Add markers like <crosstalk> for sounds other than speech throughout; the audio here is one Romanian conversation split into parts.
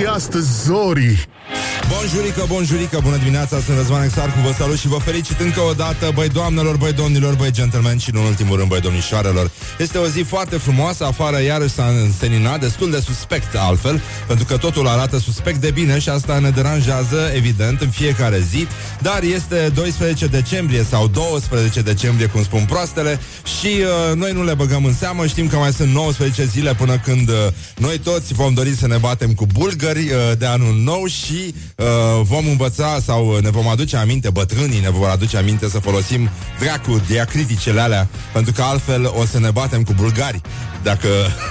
ce astăzi, Zori? Bonjurică, bonjurică, bună dimineața, sunt Răzvan Exarcu, vă salut și vă felicit încă o dată, băi doamnelor, băi domnilor, băi gentlemen și în ultimul rând, băi domnișoarelor. Este o zi foarte frumoasă, afară iarăși s-a înseninat, destul de suspect altfel, pentru că totul arată suspect de bine și asta ne deranjează, evident, în fiecare zi, dar este 12 decembrie sau 12 decembrie, cum spun proastele, și uh, noi nu le băgăm în seamă, știm că mai sunt 19 zile până când uh, noi toți vom dori să ne batem cu bulgări uh, de anul nou și uh, vom învăța sau ne vom aduce aminte, bătrânii ne vor aduce aminte să folosim dracu diacriticele alea, pentru că altfel o să ne batem cu bulgari dacă,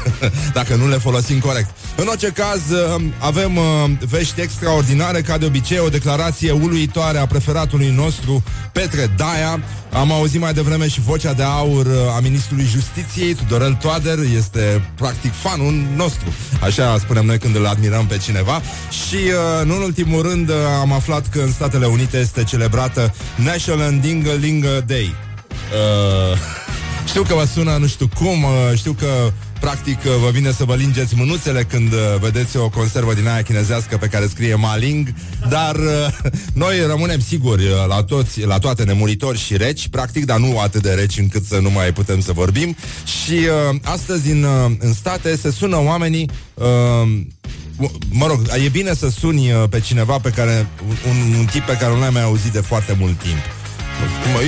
<laughs> dacă nu le folosim corect. În orice caz, uh, avem uh, vești extraordinare, ca de obicei, o declarație uluitoare a preferatului nostru, Petre Daia. Am auzit mai devreme și vocea de aur uh, a ministrului justiției, Tudorel Toader, este practic fanul nostru. Așa spunem noi când îl admirăm pe cineva. Și, nu în ultimul rând, am aflat că în Statele Unite este celebrată National Ding-a-Ling Day. Uh, <laughs> știu că vă sună nu știu cum, uh, știu că practic uh, vă vine să vă lingeți mânuțele când uh, vedeți o conservă din aia chinezească pe care scrie Maling, dar <laughs> noi rămânem siguri la, toți, la toate nemuritori și reci, practic, dar nu atât de reci încât să nu mai putem să vorbim. Și uh, astăzi în, în state se sună oamenii uh, mă rog, e bine să suni pe cineva pe care, un, un tip pe care nu l-ai mai auzit de foarte mult timp.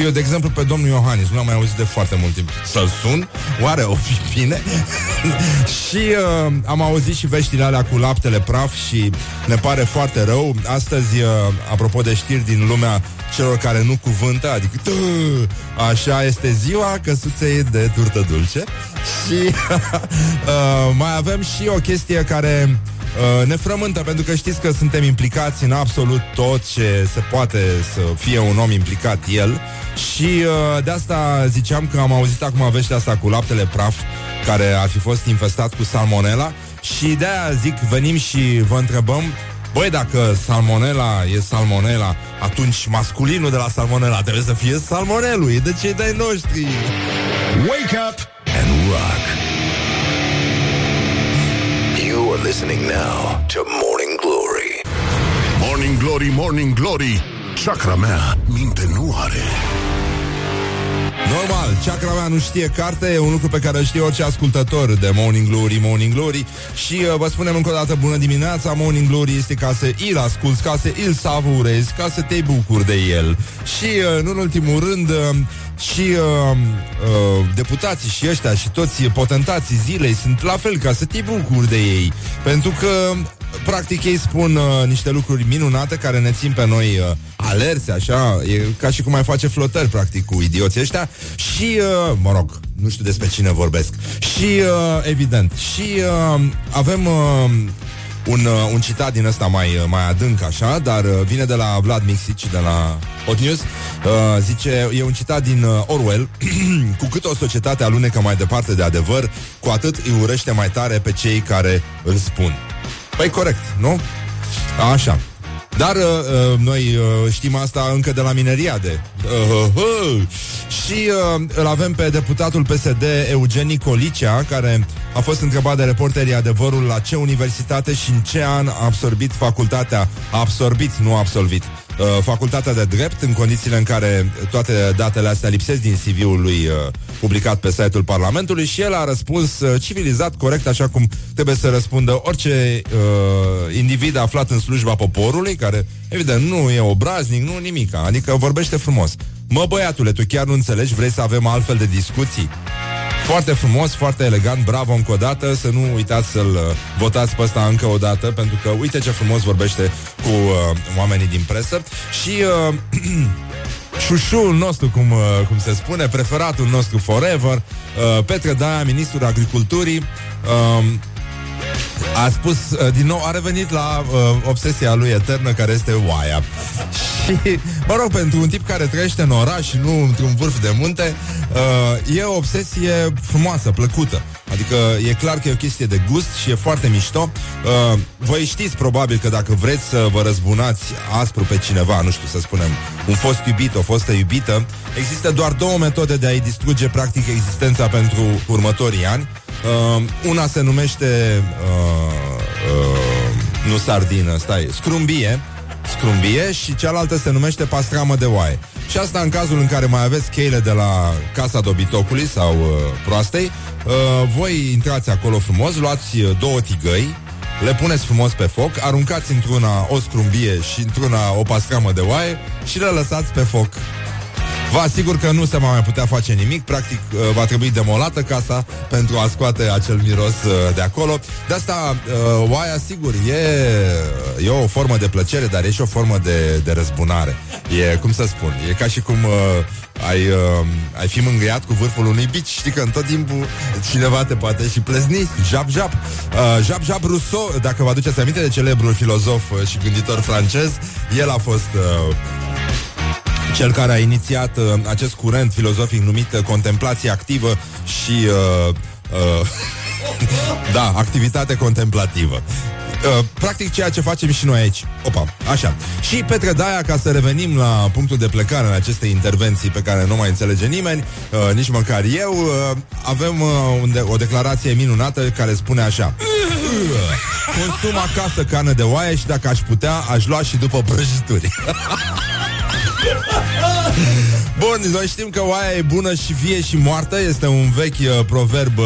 Eu, de exemplu, pe domnul Iohannis Nu l-am mai auzit de foarte mult timp Să-l sun, oare o fi bine? <laughs> și uh, am auzit și veștile alea cu laptele praf Și ne pare foarte rău. Astăzi, uh, apropo de știri din lumea Celor care nu cuvântă Adică Așa este ziua căsuței de turtă dulce. Și <laughs> uh, mai avem și o chestie care Uh, ne frământă pentru că știți că suntem implicați în absolut tot ce se poate să fie un om implicat el și uh, de asta ziceam că am auzit acum veștea asta cu laptele praf care ar fi fost infestat cu salmonella și de aia zic, venim și vă întrebăm Băi, dacă salmonella e salmonella, atunci masculinul de la salmonella trebuie să fie salmonelul, e de cei de noștri. Wake up and rock! You're listening now to Morning Glory. Morning Glory, Morning Glory, chakra mea minte nu are. Normal, chakra mea nu știe carte E un lucru pe care îl știe orice ascultător De Morning Glory, Morning Glory Și uh, vă spunem încă o dată bună dimineața Morning Glory este ca să îl asculti Ca să îl savurezi, ca să te bucuri de el Și uh, nu în ultimul rând uh, și uh, uh, deputații și ăștia și toți potentații zilei sunt la fel ca să te bucuri de ei. Pentru că practic ei spun uh, niște lucruri minunate care ne țin pe noi uh, alerți, așa, e ca și cum mai face flotări, practic, cu idioții ăștia și, uh, mă rog, nu știu despre cine vorbesc. Și, uh, evident, și uh, avem uh, un, uh, un citat din ăsta mai, uh, mai adânc așa, dar uh, vine de la Vlad Mixici, de la Hot News. Uh, zice, e un citat din uh, Orwell, <clears throat> cu cât o societate alunecă mai departe de adevăr, cu atât îi urește mai tare pe cei care îl spun. Păi corect, nu? Așa. Dar uh, uh, noi uh, știm asta încă de la mineriade. Uh, uh, uh. Și uh, îl avem pe deputatul PSD Eugen Colicea, care a fost întrebat de reporterii adevărul la ce universitate și în ce an a absorbit facultatea. A absorbit, nu a absolvit. Uh, facultatea de drept, în condițiile în care toate datele astea lipsesc din CV-ul lui uh, publicat pe site-ul Parlamentului și el a răspuns uh, civilizat, corect, așa cum trebuie să răspundă orice uh, individ aflat în slujba poporului, care, evident, nu e obraznic, nu nimica, adică vorbește frumos. Mă, băiatule, tu chiar nu înțelegi? Vrei să avem altfel de discuții? Foarte frumos, foarte elegant, bravo încă o dată Să nu uitați să-l uh, votați pe ăsta încă o dată Pentru că uite ce frumos vorbește cu uh, oamenii din presă Și uh, <clears throat> șușul nostru, cum, uh, cum se spune, preferatul nostru forever, uh, Petre Daia, ministrul agriculturii, uh, a spus, uh, din nou, a revenit la uh, obsesia lui eternă, care este oaia. Și, mă rog, pentru un tip care trăiește în oraș și nu într-un vârf de munte, uh, e o obsesie frumoasă, plăcută. Adică e clar că e o chestie de gust și e foarte mișto. Uh, voi știți probabil că dacă vreți să vă răzbunați aspru pe cineva, nu știu să spunem, un fost iubit, o fostă iubită, există doar două metode de a-i distruge practic existența pentru următorii ani. Uh, una se numește uh, uh, Nu sardină, stai, scrumbie, scrumbie și cealaltă se numește pastramă de oaie. Și asta în cazul în care mai aveți cheile de la casa dobitocului sau uh, proastei, uh, voi intrați acolo frumos, luați uh, două tigăi, le puneți frumos pe foc, aruncați într-una o scrumbie și într-una o pastramă de oaie și le lăsați pe foc. Vă asigur că nu se va mai putea face nimic. Practic uh, va trebui demolată casa Pentru a scoate acel miros uh, de acolo. De asta uh, oaia sigur e, e o formă de plăcere Dar e și o formă de, de răzbunare. E, cum să spun, e ca și cum ai, uh, ai fi mângâiat cu vârful unui bici Știi că în tot timpul cineva te poate și plezni Jap, jap. Uh, Jap, jap Rousseau, dacă vă aduceți aminte de celebrul filozof și gânditor francez El a fost uh, cel care a inițiat uh, acest curent filozofic numit uh, contemplație activă și uh, uh, <laughs> da, activitate contemplativă. Uh, practic ceea ce facem și noi aici. Opa, așa. Și Petre Daia, ca să revenim la punctul de plecare în aceste intervenții pe care nu mai înțelege nimeni, uh, nici măcar eu, uh, avem uh, unde, o declarație minunată care spune așa. Consum acasă carne de oaie și dacă aș putea, aș lua și după prăjituri. <laughs> Bun, noi știm că oaia e bună și vie și moartă Este un vechi uh, proverb uh,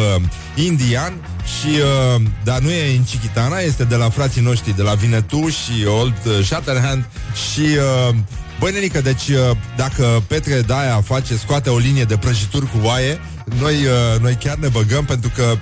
indian și, uh, dar nu e în Chiquitana, este de la frații noștri de la Vinetu și Old uh, Shatterhand și uh, Băi, nenică, deci uh, dacă Petre Daia face, scoate o linie de prăjituri cu oaie, noi, uh, noi chiar ne băgăm pentru că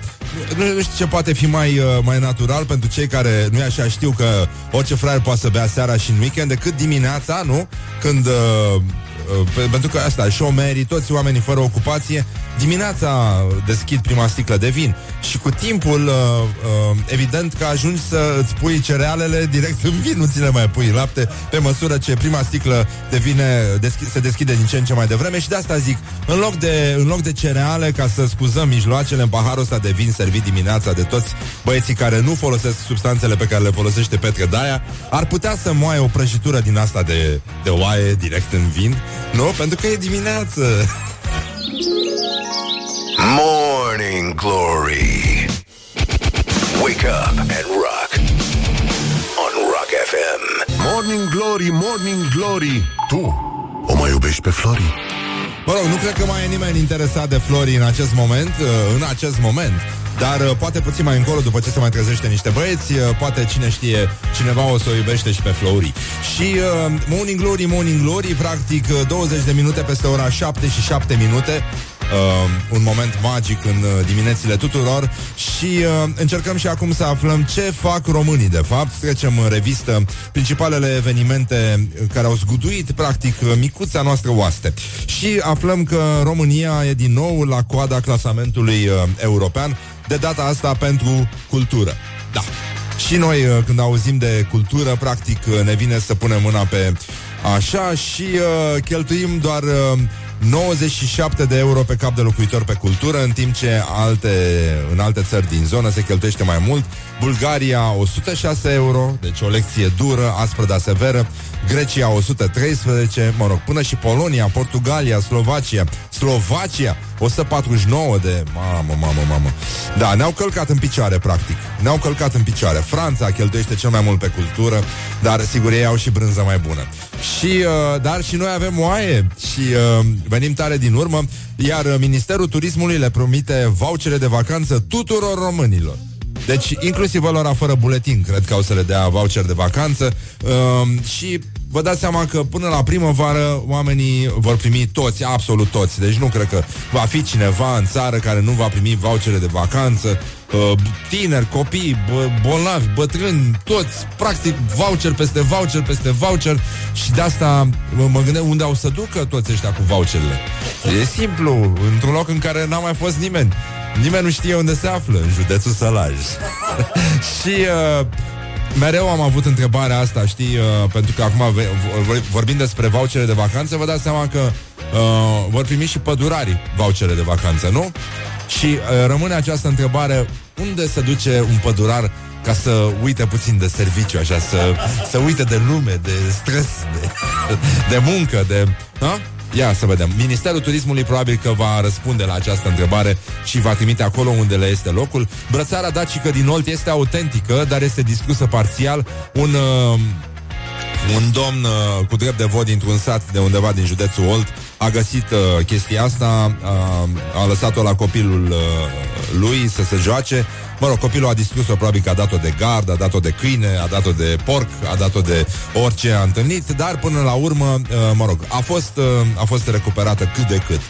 nu, nu știu ce poate fi mai, uh, mai natural pentru cei care, nu așa, știu că orice fraier poate să bea seara și în weekend, decât dimineața, nu? Când uh, Uh, pentru că asta, șomerii, toți oamenii fără ocupație, dimineața deschid prima sticlă de vin și cu timpul, uh, uh, evident că ajungi să îți pui cerealele direct în vin, nu ți le mai pui lapte, pe măsură ce prima sticlă de vine deschi- se deschide din ce în ce mai devreme și de asta zic, în loc de, în loc de cereale, ca să scuzăm mijloacele în paharul ăsta de vin servit dimineața de toți băieții care nu folosesc substanțele pe care le folosește Petre Daia, ar putea să moaie o prăjitură din asta de, de oaie direct în vin nu? Pentru că e dimineață. Morning Glory. Wake up and rock. On Rock FM. Morning Glory, Morning Glory Tu o mai iubești pe Flori? Mă rog, nu cred că mai e nimeni interesat de Flori în acest moment, uh, în acest moment. Dar uh, poate puțin mai încolo, după ce se mai trezește niște băieți, uh, poate cine știe, cineva o să o iubește și pe Flori. Și uh, Morning Glory, Morning Glory, practic 20 de minute peste ora 7 și 7 minute uh, un moment magic în uh, diminețile tuturor și uh, încercăm și acum să aflăm ce fac românii de fapt. Trecem în revistă principalele evenimente care au zguduit practic micuța noastră oaste. Și aflăm că România e din nou la coada clasamentului uh, european, de data asta pentru cultură. Da. Și noi, uh, când auzim de cultură, practic uh, ne vine să punem mâna pe așa și uh, cheltuim doar uh, 97 de euro pe cap de locuitor pe cultură, în timp ce alte, în alte țări din zonă se cheltuiește mai mult. Bulgaria 106 euro, deci o lecție dură, aspră, dar severă. Grecia 113, mă rog, până și Polonia, Portugalia, Slovacia, Slovacia 149 de... Mamă, mamă, mamă. Da, ne-au călcat în picioare, practic. Ne-au călcat în picioare. Franța cheltuiește cel mai mult pe cultură, dar sigur ei au și brânză mai bună. Și, uh, dar și noi avem oaie și uh, venim tare din urmă, iar Ministerul Turismului le promite vouchere de vacanță tuturor românilor. Deci, inclusiv lor fără buletin, cred că au să le dea voucher de vacanță uh, și vă dați seama că până la primăvară oamenii vor primi toți, absolut toți. Deci nu cred că va fi cineva în țară care nu va primi vouchere de vacanță. Uh, tineri, copii, bă, bolnavi, bătrâni, toți, practic, voucher peste voucher peste voucher și de asta mă, mă gândesc unde au să ducă toți ăștia cu voucherele. E simplu, într-un loc în care n-a mai fost nimeni. Nimeni nu știe unde se află, în județul Sălaj. <laughs> și uh, mereu am avut întrebarea asta, știi, uh, pentru că acum vorbim despre vouchere de vacanță, vă dați seama că uh, vor primi și pădurarii vouchere de vacanță, nu? Și uh, rămâne această întrebare, unde se duce un pădurar ca să uite puțin de serviciu, așa, să, să uite de lume, de stres, de, de muncă, de... Da? Ia să vedem. Ministerul Turismului probabil că va răspunde la această întrebare și va trimite acolo unde le este locul. Brățara dacică din Olt este autentică, dar este discusă parțial. Un... Uh, un domn uh, cu drept de vot dintr-un sat de undeva din județul Olt a găsit uh, chestia asta, uh, a lăsat-o la copilul uh, lui să se joace. Mă rog, copilul a distrus-o, probabil că a dat-o de gard, a dat-o de câine, a dat-o de porc, a dat-o de orice a întâlnit, dar până la urmă, uh, mă rog, a fost, uh, a fost recuperată cât de cât.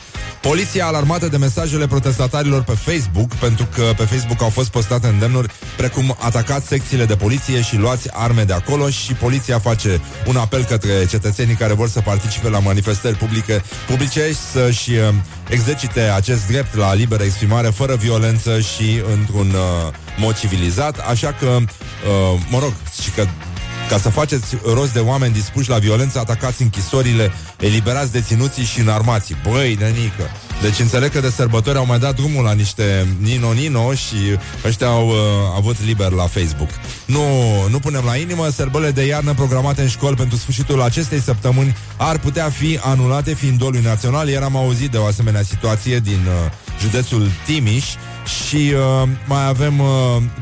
Poliția alarmată de mesajele protestatarilor pe Facebook, pentru că pe Facebook au fost postate îndemnuri precum atacați secțiile de poliție și luați arme de acolo și poliția face un apel către cetățenii care vor să participe la manifestări publice, publice și să-și uh, exercite acest drept la liberă exprimare fără violență și într-un uh, mod civilizat, așa că, uh, mă rog, și că ca să faceți rost de oameni dispuși la violență, atacați închisorile, eliberați deținuții și înarmații. Băi, nenică! Deci înțeleg că de sărbători au mai dat drumul la niște Nino-Nino și ăștia au uh, avut liber la Facebook. Nu, nu punem la inimă, sărbările de iarnă programate în școli pentru sfârșitul acestei săptămâni ar putea fi anulate fiind doliu național, iar am auzit de o asemenea situație din uh, județul Timiș și uh, mai avem uh,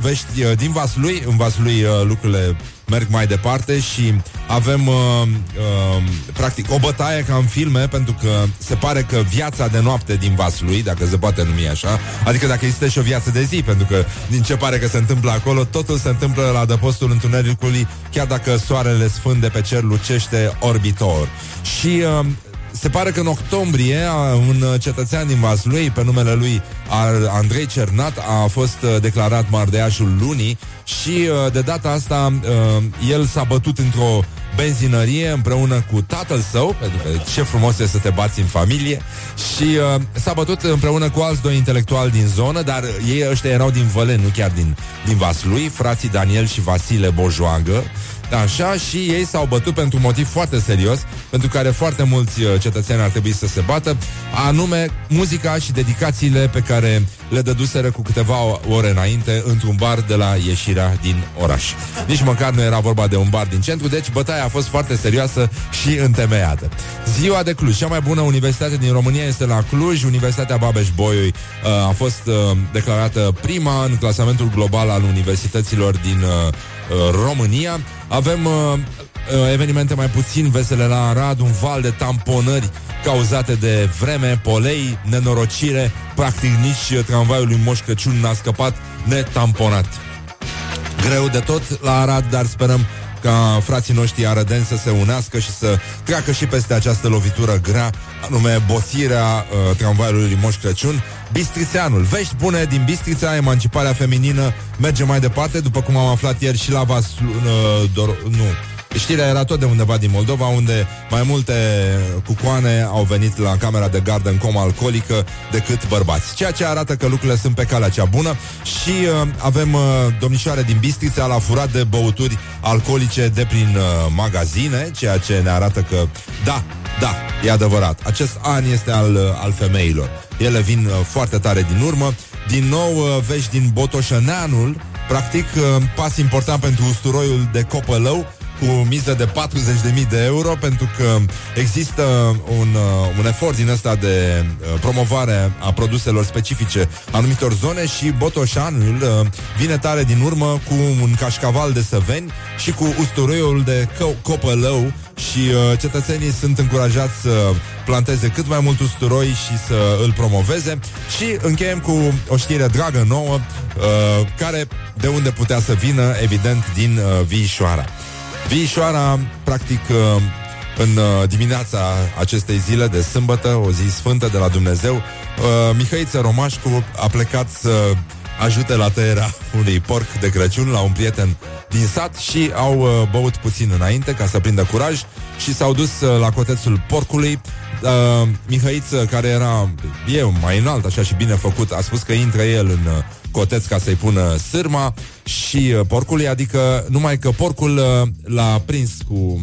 vești uh, din Vaslui, în Vaslui uh, lucrurile merg mai departe și avem uh, uh, practic o bătaie ca în filme pentru că se pare că viața de noapte din Vaslui, dacă se poate numi așa, adică dacă există și o viață de zi, pentru că din ce pare că se întâmplă acolo, totul se întâmplă la adăpostul întunericului, chiar dacă soarele sfânt de pe cer lucește orbitor. Și uh, se pare că în octombrie un cetățean din Vaslui, pe numele lui Andrei Cernat, a fost uh, declarat mardeașul lunii și uh, de data asta uh, el s-a bătut într-o benzinărie împreună cu tatăl său, pentru că ce frumos e să te bați în familie, și uh, s-a bătut împreună cu alți doi intelectuali din zonă, dar ei ăștia erau din Vălen, nu chiar din, din Vaslui, frații Daniel și Vasile Bojoagă, Așa, și ei s-au bătut pentru un motiv foarte serios, pentru care foarte mulți uh, cetățeni ar trebui să se bată, anume muzica și dedicațiile pe care le dăduseră cu câteva ore înainte într-un bar de la ieșirea din oraș. Nici măcar nu era vorba de un bar din centru, deci bătaia a fost foarte serioasă și întemeiată. Ziua de Cluj, cea mai bună universitate din România este la Cluj, Universitatea Babeș-Bolyai uh, a fost uh, declarată prima în clasamentul global al universităților din România. Avem uh, uh, evenimente mai puțin vesele la Arad, un val de tamponări cauzate de vreme, polei, nenorocire, practic nici uh, tramvaiul lui Moș Crăciun n-a scăpat netamponat. Greu de tot la Arad, dar sperăm ca frații noștri arădeni să se unească și să treacă și peste această lovitură grea, anume bosirea uh, tramvaiului Moș Crăciun. Bistrițeanul. Vești bune din Bistrița, emanciparea feminină merge mai departe, după cum am aflat ieri și la Vas... Uh, dor, nu, Știrea era tot de undeva din Moldova, unde mai multe cucoane au venit la camera de gardă în coma alcoolică decât bărbați. Ceea ce arată că lucrurile sunt pe calea cea bună și uh, avem uh, domnișoare din Bistrița la furat de băuturi alcoolice de prin uh, magazine, ceea ce ne arată că, da, da, e adevărat, acest an este al, uh, al femeilor. Ele vin uh, foarte tare din urmă. Din nou, uh, vești din Botoșăneanul, practic, uh, pas important pentru usturoiul de copălău, cu miză de 40.000 de euro pentru că există un, uh, un efort din ăsta de uh, promovare a produselor specifice anumitor zone și Botoșanul uh, vine tare din urmă cu un cașcaval de săveni și cu usturoiul de co- copălău și uh, cetățenii sunt încurajați să planteze cât mai mult usturoi și să îl promoveze și încheiem cu o știre dragă nouă uh, care de unde putea să vină, evident, din uh, Vișoara. Vișoara, practic, uh, în uh, dimineața acestei zile de sâmbătă, o zi sfântă de la Dumnezeu, uh, Mihăiță Romașcu a plecat să ajute la tăierea <laughs> unui porc de Crăciun la un prieten din sat și au băut puțin înainte ca să prindă curaj și s-au dus la cotețul porcului. Uh, Mihăiță, care era eu mai înalt, așa și bine făcut, a spus că intră el în coteț ca să-i pună sârma și uh, porcului, adică numai că porcul uh, l-a prins cu...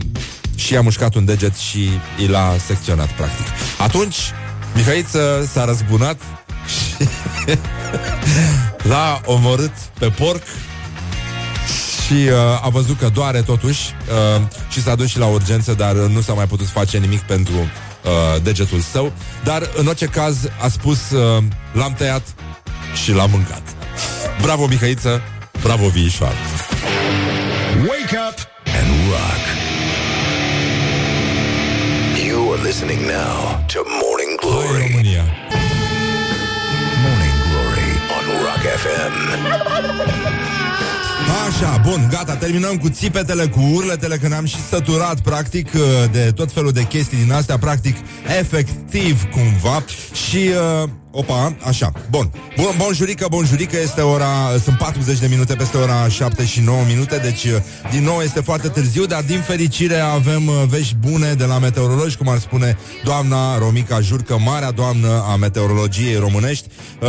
și a mușcat un deget și i l-a secționat, practic. Atunci, Mihaiță s-a răzbunat și <laughs> l-a omorât pe porc și uh, a văzut că doare totuși uh, și s-a dus și la urgență, dar nu s-a mai putut face nimic pentru uh, degetul său, dar în orice caz a spus uh, l-am tăiat și l-am mâncat. Bravo, Mihăiță! Bravo, Viișoar! Wake up and rock. You are listening now to Morning Hai, Glory. România! Morning Glory on Rock FM. Așa, bun, gata, terminăm cu țipetele, cu urletele, că ne-am și săturat, practic, uh, de tot felul de chestii din astea, practic, efectiv, cumva. Și, uh, opa, așa, bun. Bun, bun jurică, bun jurică, este ora, sunt 40 de minute peste ora 7 și 9 minute, deci, uh, din nou, este foarte târziu, dar, din fericire, avem uh, vești bune de la meteorologi, cum ar spune doamna Romica Jurcă, marea doamnă a meteorologiei românești. Uh,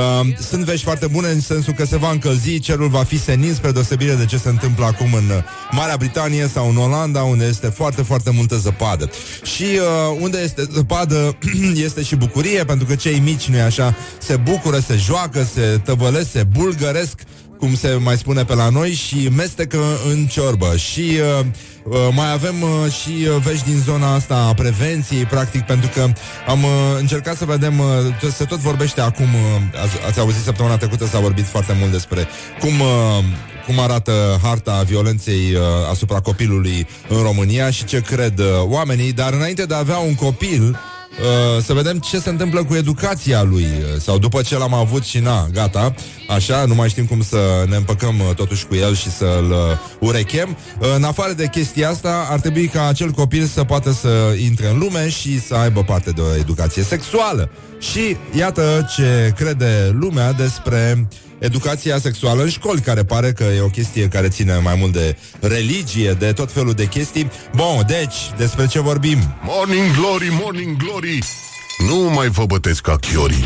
sunt vești foarte bune în sensul că se va încălzi, cerul va fi senin spre deosebire de ce se întâmplă acum în uh, Marea Britanie sau în Olanda, unde este foarte, foarte multă zăpadă. Și uh, unde este zăpadă, <clears throat> este și bucurie, pentru că cei mici, nu așa, se bucură, se joacă, se tăvălesc, se bulgăresc, cum se mai spune pe la noi, și mestecă în ciorbă. Și uh, uh, mai avem uh, și uh, vești din zona asta a prevenției, practic, pentru că am uh, încercat să vedem, uh, tot- se tot vorbește acum, uh, ați, ați auzit săptămâna trecută, s-a vorbit foarte mult despre cum... Uh, cum arată harta violenței uh, asupra copilului în România și ce cred uh, oamenii, dar înainte de a avea un copil, Uh, să vedem ce se întâmplă cu educația lui. Uh, Sau după ce l-am avut și na, gata. Așa, nu mai știm cum să ne împăcăm uh, totuși cu el și să-l uh, urechem. Uh, În afară de chestia asta Ar trebui ca acel copil să poată să intre în lume Și să aibă parte de o educație sexuală. Și iată ce crede lumea despre educația sexuală în școli, care pare că e o chestie care ține mai mult de religie, de tot felul de chestii. Bun, deci, despre ce vorbim? Morning Glory, Morning Glory. Nu mai vă bătesc ca chiorii.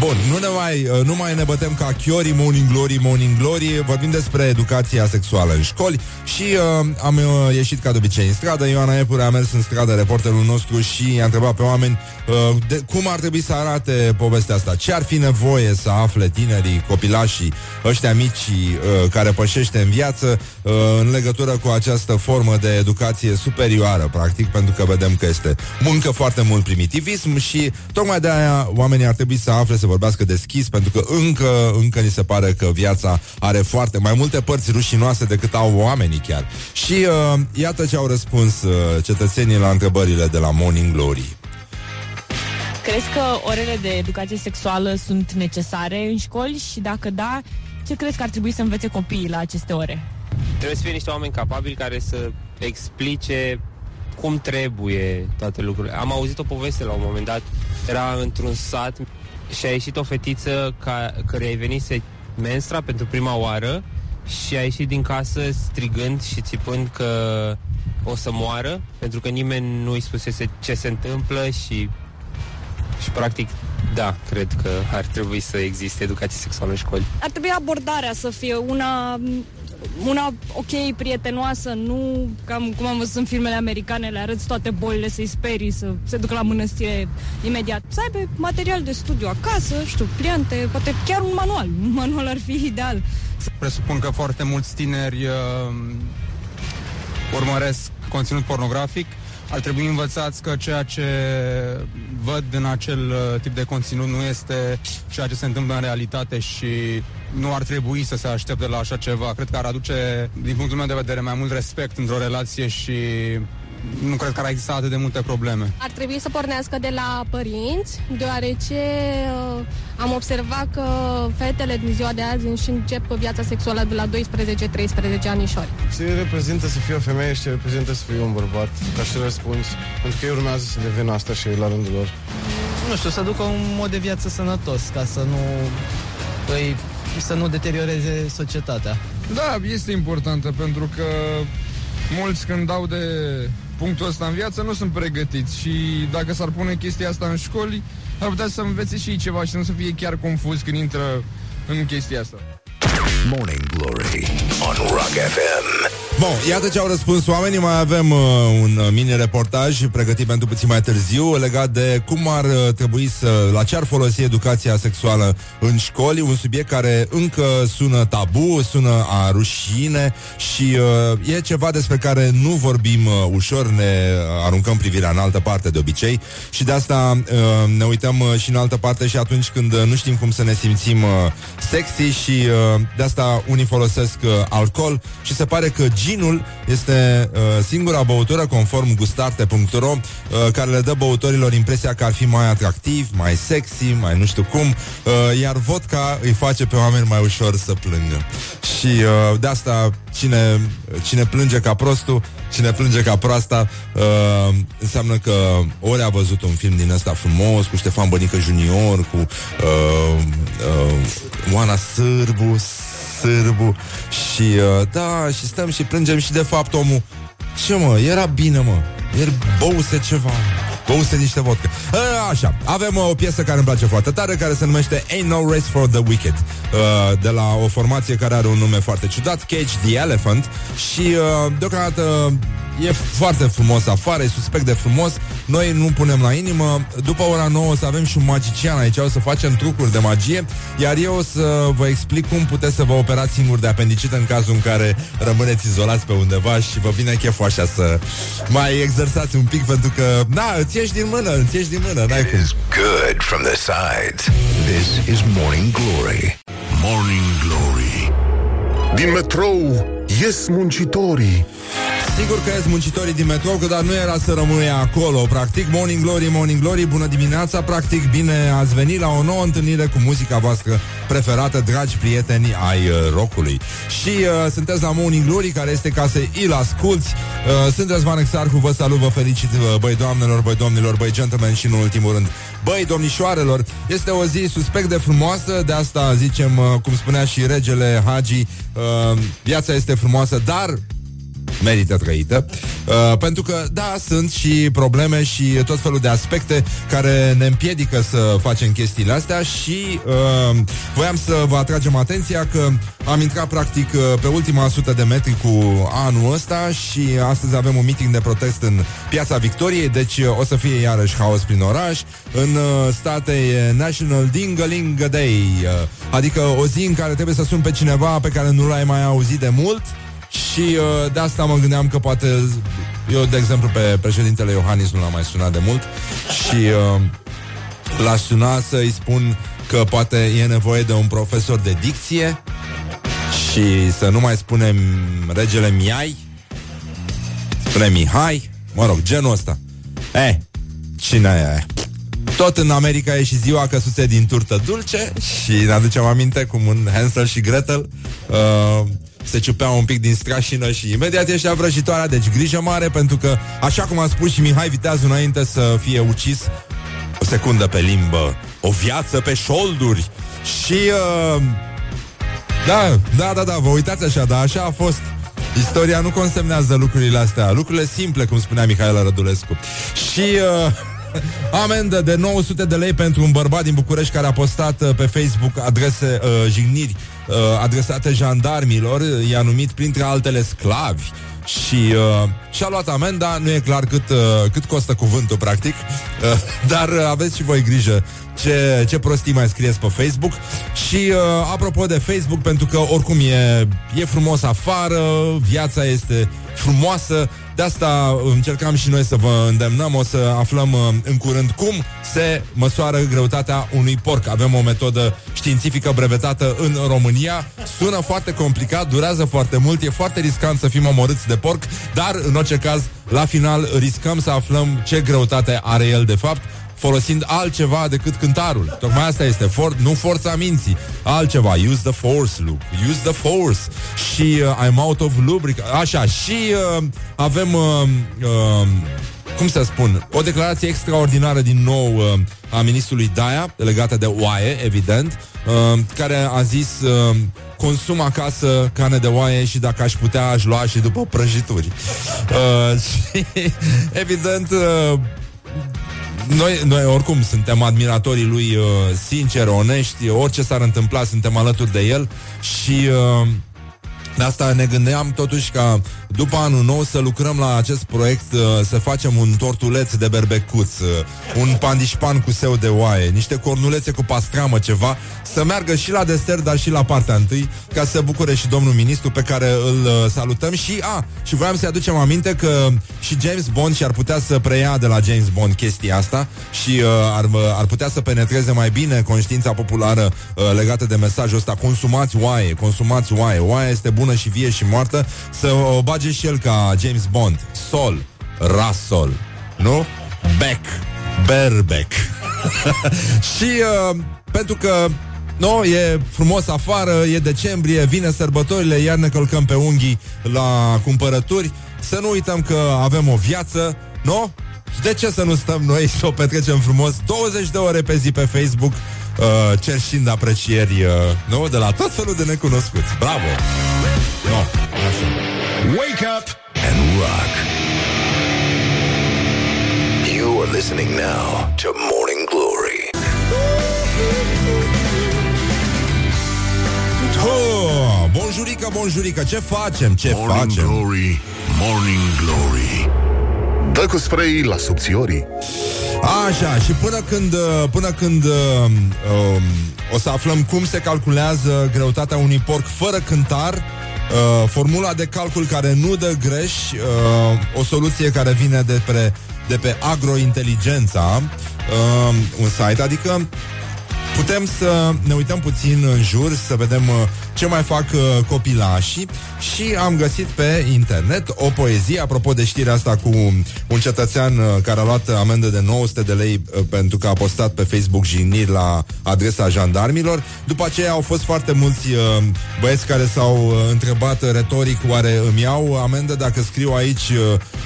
Bun, nu, ne mai, uh, nu mai ne bătem ca chiori, morning glory, morning glory. Vorbim despre educația sexuală în școli Și uh, am uh, ieșit ca de obicei în stradă. Ioana Epure a mers în stradă, reporterul nostru Și i-a întrebat pe oameni uh, de, Cum ar trebui să arate povestea asta? Ce ar fi nevoie să afle tinerii, copilașii Ăștia mici uh, care pășește în viață uh, În legătură cu această formă de educație superioară Practic, pentru că vedem că este muncă foarte mult primitivism Și tocmai de aia oamenii ar trebui să afle să vorbească deschis pentru că încă, încă ni se pare că viața are foarte mai multe părți rușinoase decât au oamenii chiar. Și uh, iată ce au răspuns uh, cetățenii la întrebările de la Morning Glory. Crezi că orele de educație sexuală sunt necesare în școli și dacă da, ce crezi că ar trebui să învețe copiii la aceste ore? Trebuie să fie niște oameni capabili care să explice cum trebuie toate lucrurile. Am auzit o poveste la un moment dat, era într-un sat și a ieșit o fetiță ca, care i-a venit să menstra pentru prima oară și a ieșit din casă strigând și țipând că o să moară, pentru că nimeni nu îi spusese ce se întâmplă și și practic, da, cred că ar trebui să existe educație sexuală în școli. ar trebui abordarea să fie una una ok, prietenoasă, nu cam cum am văzut în filmele americane, le arăți toate bolile, să-i sperii, să se ducă la mănăstire imediat. Să aibă material de studiu acasă, știu, pliante, poate chiar un manual. <laughs> Un manual ar fi ideal. Presupun că foarte mulți tineri uh, urmăresc conținut pornografic. Ar trebui învățați că ceea ce văd în acel uh, tip de conținut nu este ceea ce se întâmplă în realitate și nu ar trebui să se aștepte la așa ceva. Cred că ar aduce, din punctul meu de vedere, mai mult respect într-o relație și nu cred că ar exista atât de multe probleme. Ar trebui să pornească de la părinți, deoarece uh, am observat că fetele din ziua de azi își încep viața sexuală de la 12-13 anișori. Ce reprezintă să fii o femeie și ce reprezintă să fii un bărbat? Ca și răspuns. Pentru că ei urmează să devină asta și ei la rândul lor. nu știu, să ducă un mod de viață sănătos, ca să nu îi, să nu deterioreze societatea. Da, este importantă pentru că mulți când dau de punctul ăsta în viață nu sunt pregătiți și dacă s-ar pune chestia asta în școli, ar putea să învețe și ei ceva și nu să fie chiar confuz când intră în chestia asta. Morning Glory on Rock FM. Bun, iată ce au răspuns oamenii. Mai avem uh, un uh, mini-reportaj Pregătit pentru puțin mai târziu Legat de cum ar uh, trebui să La ce ar folosi educația sexuală în școli Un subiect care încă sună tabu Sună a rușine Și uh, e ceva despre care nu vorbim uh, ușor Ne aruncăm privirea în altă parte de obicei Și de asta uh, ne uităm uh, și în altă parte Și atunci când uh, nu știm cum să ne simțim uh, sexy Și uh, de asta unii folosesc uh, alcool Și se pare că ginul este uh, singura băutură conform gustarte.ro uh, care le dă băutorilor impresia că ar fi mai atractiv, mai sexy, mai nu știu cum, uh, iar vodka îi face pe oameni mai ușor să plângă. Și uh, de asta cine, cine plânge ca prostul, cine plânge ca proasta, uh, înseamnă că ori a văzut un film din ăsta frumos cu Ștefan Bănică Junior, cu uh, uh, Oana Sârbu, Sârbu și uh, da, și stăm și plângem și de fapt omul ce mă, era bine mă Ieri băuse ceva Băuse niște vodka A, Așa, avem uh, o piesă care îmi place foarte tare Care se numește Ain't No Race for the Wicked uh, De la o formație care are un nume foarte ciudat Cage the Elephant Și uh, deocamdată E foarte frumos afară, e suspect de frumos. Noi nu punem la inimă. După ora 9 o să avem și un magician aici O să facem trucuri de magie. Iar eu o să vă explic cum puteți să vă operați singur de apendicită În cazul în care rămâneți izolați pe undeva Și vă vine cheful așa să mai exersați un pic Pentru că, na, îți ieși din mână Îți ieși din mână, n-ai cum. Good from the sides. This is Morning Glory. Morning Glory. Din metrou ies muncitorii Sigur că ies muncitorii din metrou, că dar nu era să rămâie acolo. Practic, Morning Glory, Morning Glory, bună dimineața, practic, bine ați venit la o nouă întâlnire cu muzica voastră preferată, dragi prieteni ai uh, rockului. Și uh, sunteți la Morning Glory, care este ca să îl asculti. Uh, sunt Răzvan Exarcu, vă salut, vă felicit, uh, băi doamnelor, băi domnilor, băi gentlemen și în ultimul rând, băi domnișoarelor. Este o zi suspect de frumoasă, de asta zicem, uh, cum spunea și regele Hagi, uh, viața este frumoasă, dar merită trăită. Uh, Pentru că, da, sunt și probleme Și tot felul de aspecte Care ne împiedică să facem chestiile astea Și uh, voiam să vă atragem atenția Că am intrat practic uh, pe ultima sută de metri Cu anul ăsta Și astăzi avem un meeting de protest În Piața Victoriei Deci uh, o să fie iarăși haos prin oraș În uh, state e National Dingalinga Day uh, Adică o zi în care trebuie să sun pe cineva Pe care nu l-ai mai auzit de mult și uh, de asta mă gândeam că poate Eu, de exemplu, pe președintele Iohannis Nu l-am mai sunat de mult Și uh, l-aș suna să-i spun Că poate e nevoie de un profesor de dicție Și să nu mai spunem Regele Miai Spune Mihai Mă rog, genul ăsta Eh, cine e? Tot în America e și ziua căsuțe din turtă dulce Și ne aducem aminte cum un Hansel și Gretel uh, se ciupeau un pic din strașină și imediat ieșea vrăjitoarea, deci grijă mare pentru că, așa cum a spus și Mihai Viteazu înainte să fie ucis, o secundă pe limbă, o viață pe șolduri și... Uh, da, da, da, da, vă uitați așa, dar așa a fost. Istoria nu consemnează lucrurile astea, lucrurile simple, cum spunea Mihaela Rădulescu. Și... Uh, <laughs> Amendă de 900 de lei pentru un bărbat din București care a postat uh, pe Facebook adrese uh, jigniri uh, adresate jandarmilor, i-a numit printre altele sclavi și uh, și-a luat amenda, nu e clar cât, uh, cât costă cuvântul, practic, uh, <laughs> dar uh, aveți și voi grijă ce, ce prostii mai scrieți pe Facebook. Și uh, apropo de Facebook, pentru că oricum e, e frumos afară, viața este frumoasă, de asta încercam și noi să vă îndemnăm, o să aflăm uh, în curând cum se măsoară greutatea unui porc. Avem o metodă științifică brevetată în România. Sună foarte complicat, durează foarte mult, e foarte riscant să fim omorâți de porc, dar în orice caz, la final riscăm să aflăm ce greutate are el de fapt folosind altceva decât cântarul. Tocmai asta este, for- nu forța minții, altceva. Use the force, Luke. Use the force. Și uh, I'm out of lubric. Așa, și uh, avem... Uh, uh, cum să spun, o declarație extraordinară din nou uh, a ministrului Daia, legată de oaie, evident, uh, care a zis uh, consum acasă carne de oaie și dacă aș putea aș lua și după prăjituri. Uh, <laughs> și, evident, uh, noi, noi oricum suntem admiratorii lui uh, sinceri, onești, orice s-ar întâmpla, suntem alături de el. Și uh, De asta ne gândeam totuși ca după anul nou să lucrăm la acest proiect, uh, să facem un tortuleț de berbecuț, uh, un pandișpan cu seu de oaie, niște cornulețe cu pastramă, ceva, să meargă și la desert, dar și la partea întâi, ca să bucure și domnul ministru pe care îl uh, salutăm. Și, a, și voiam să-i aducem aminte că și James Bond și-ar putea să preia de la James Bond chestia asta și uh, ar, ar putea să penetreze mai bine conștiința populară uh, legată de mesajul ăsta, consumați oaie, consumați oaie, oaia este bună și vie și moartă, să o bage și el ca James Bond. Sol, Rasol, nu? Beck, Berbeck. <laughs> și uh, pentru că No, e frumos afară, e decembrie, vine sărbătorile, iar ne călcăm pe unghii la cumpărături. Să nu uităm că avem o viață, nu? Și de ce să nu stăm noi să o petrecem frumos 20 de ore pe zi pe Facebook uh, cerșind aprecieri, uh, nu? De la tot felul de necunoscuți. Bravo! No, așa. Wake up and rock. You are listening now to Morning Glory. Oh, bonjurică, bonjurică, ce facem, ce Morning facem? Glory, Morning Glory Dă cu spray la subțiorii Așa, și până când, uh, până când uh, um, o să aflăm cum se calculează greutatea unui porc fără cântar, uh, formula de calcul care nu dă greș, uh, o soluție care vine de pe, de pe agrointeligența, uh, un site, adică putem să ne uităm puțin în jur, să vedem uh, ce mai fac uh, copilașii și am găsit pe internet o poezie, apropo de știrea asta cu un cetățean uh, care a luat amendă de 900 de lei uh, pentru că a postat pe Facebook jigniri la adresa jandarmilor. După aceea au fost foarte mulți uh, băieți care s-au uh, întrebat retoric oare îmi iau amendă dacă scriu aici uh,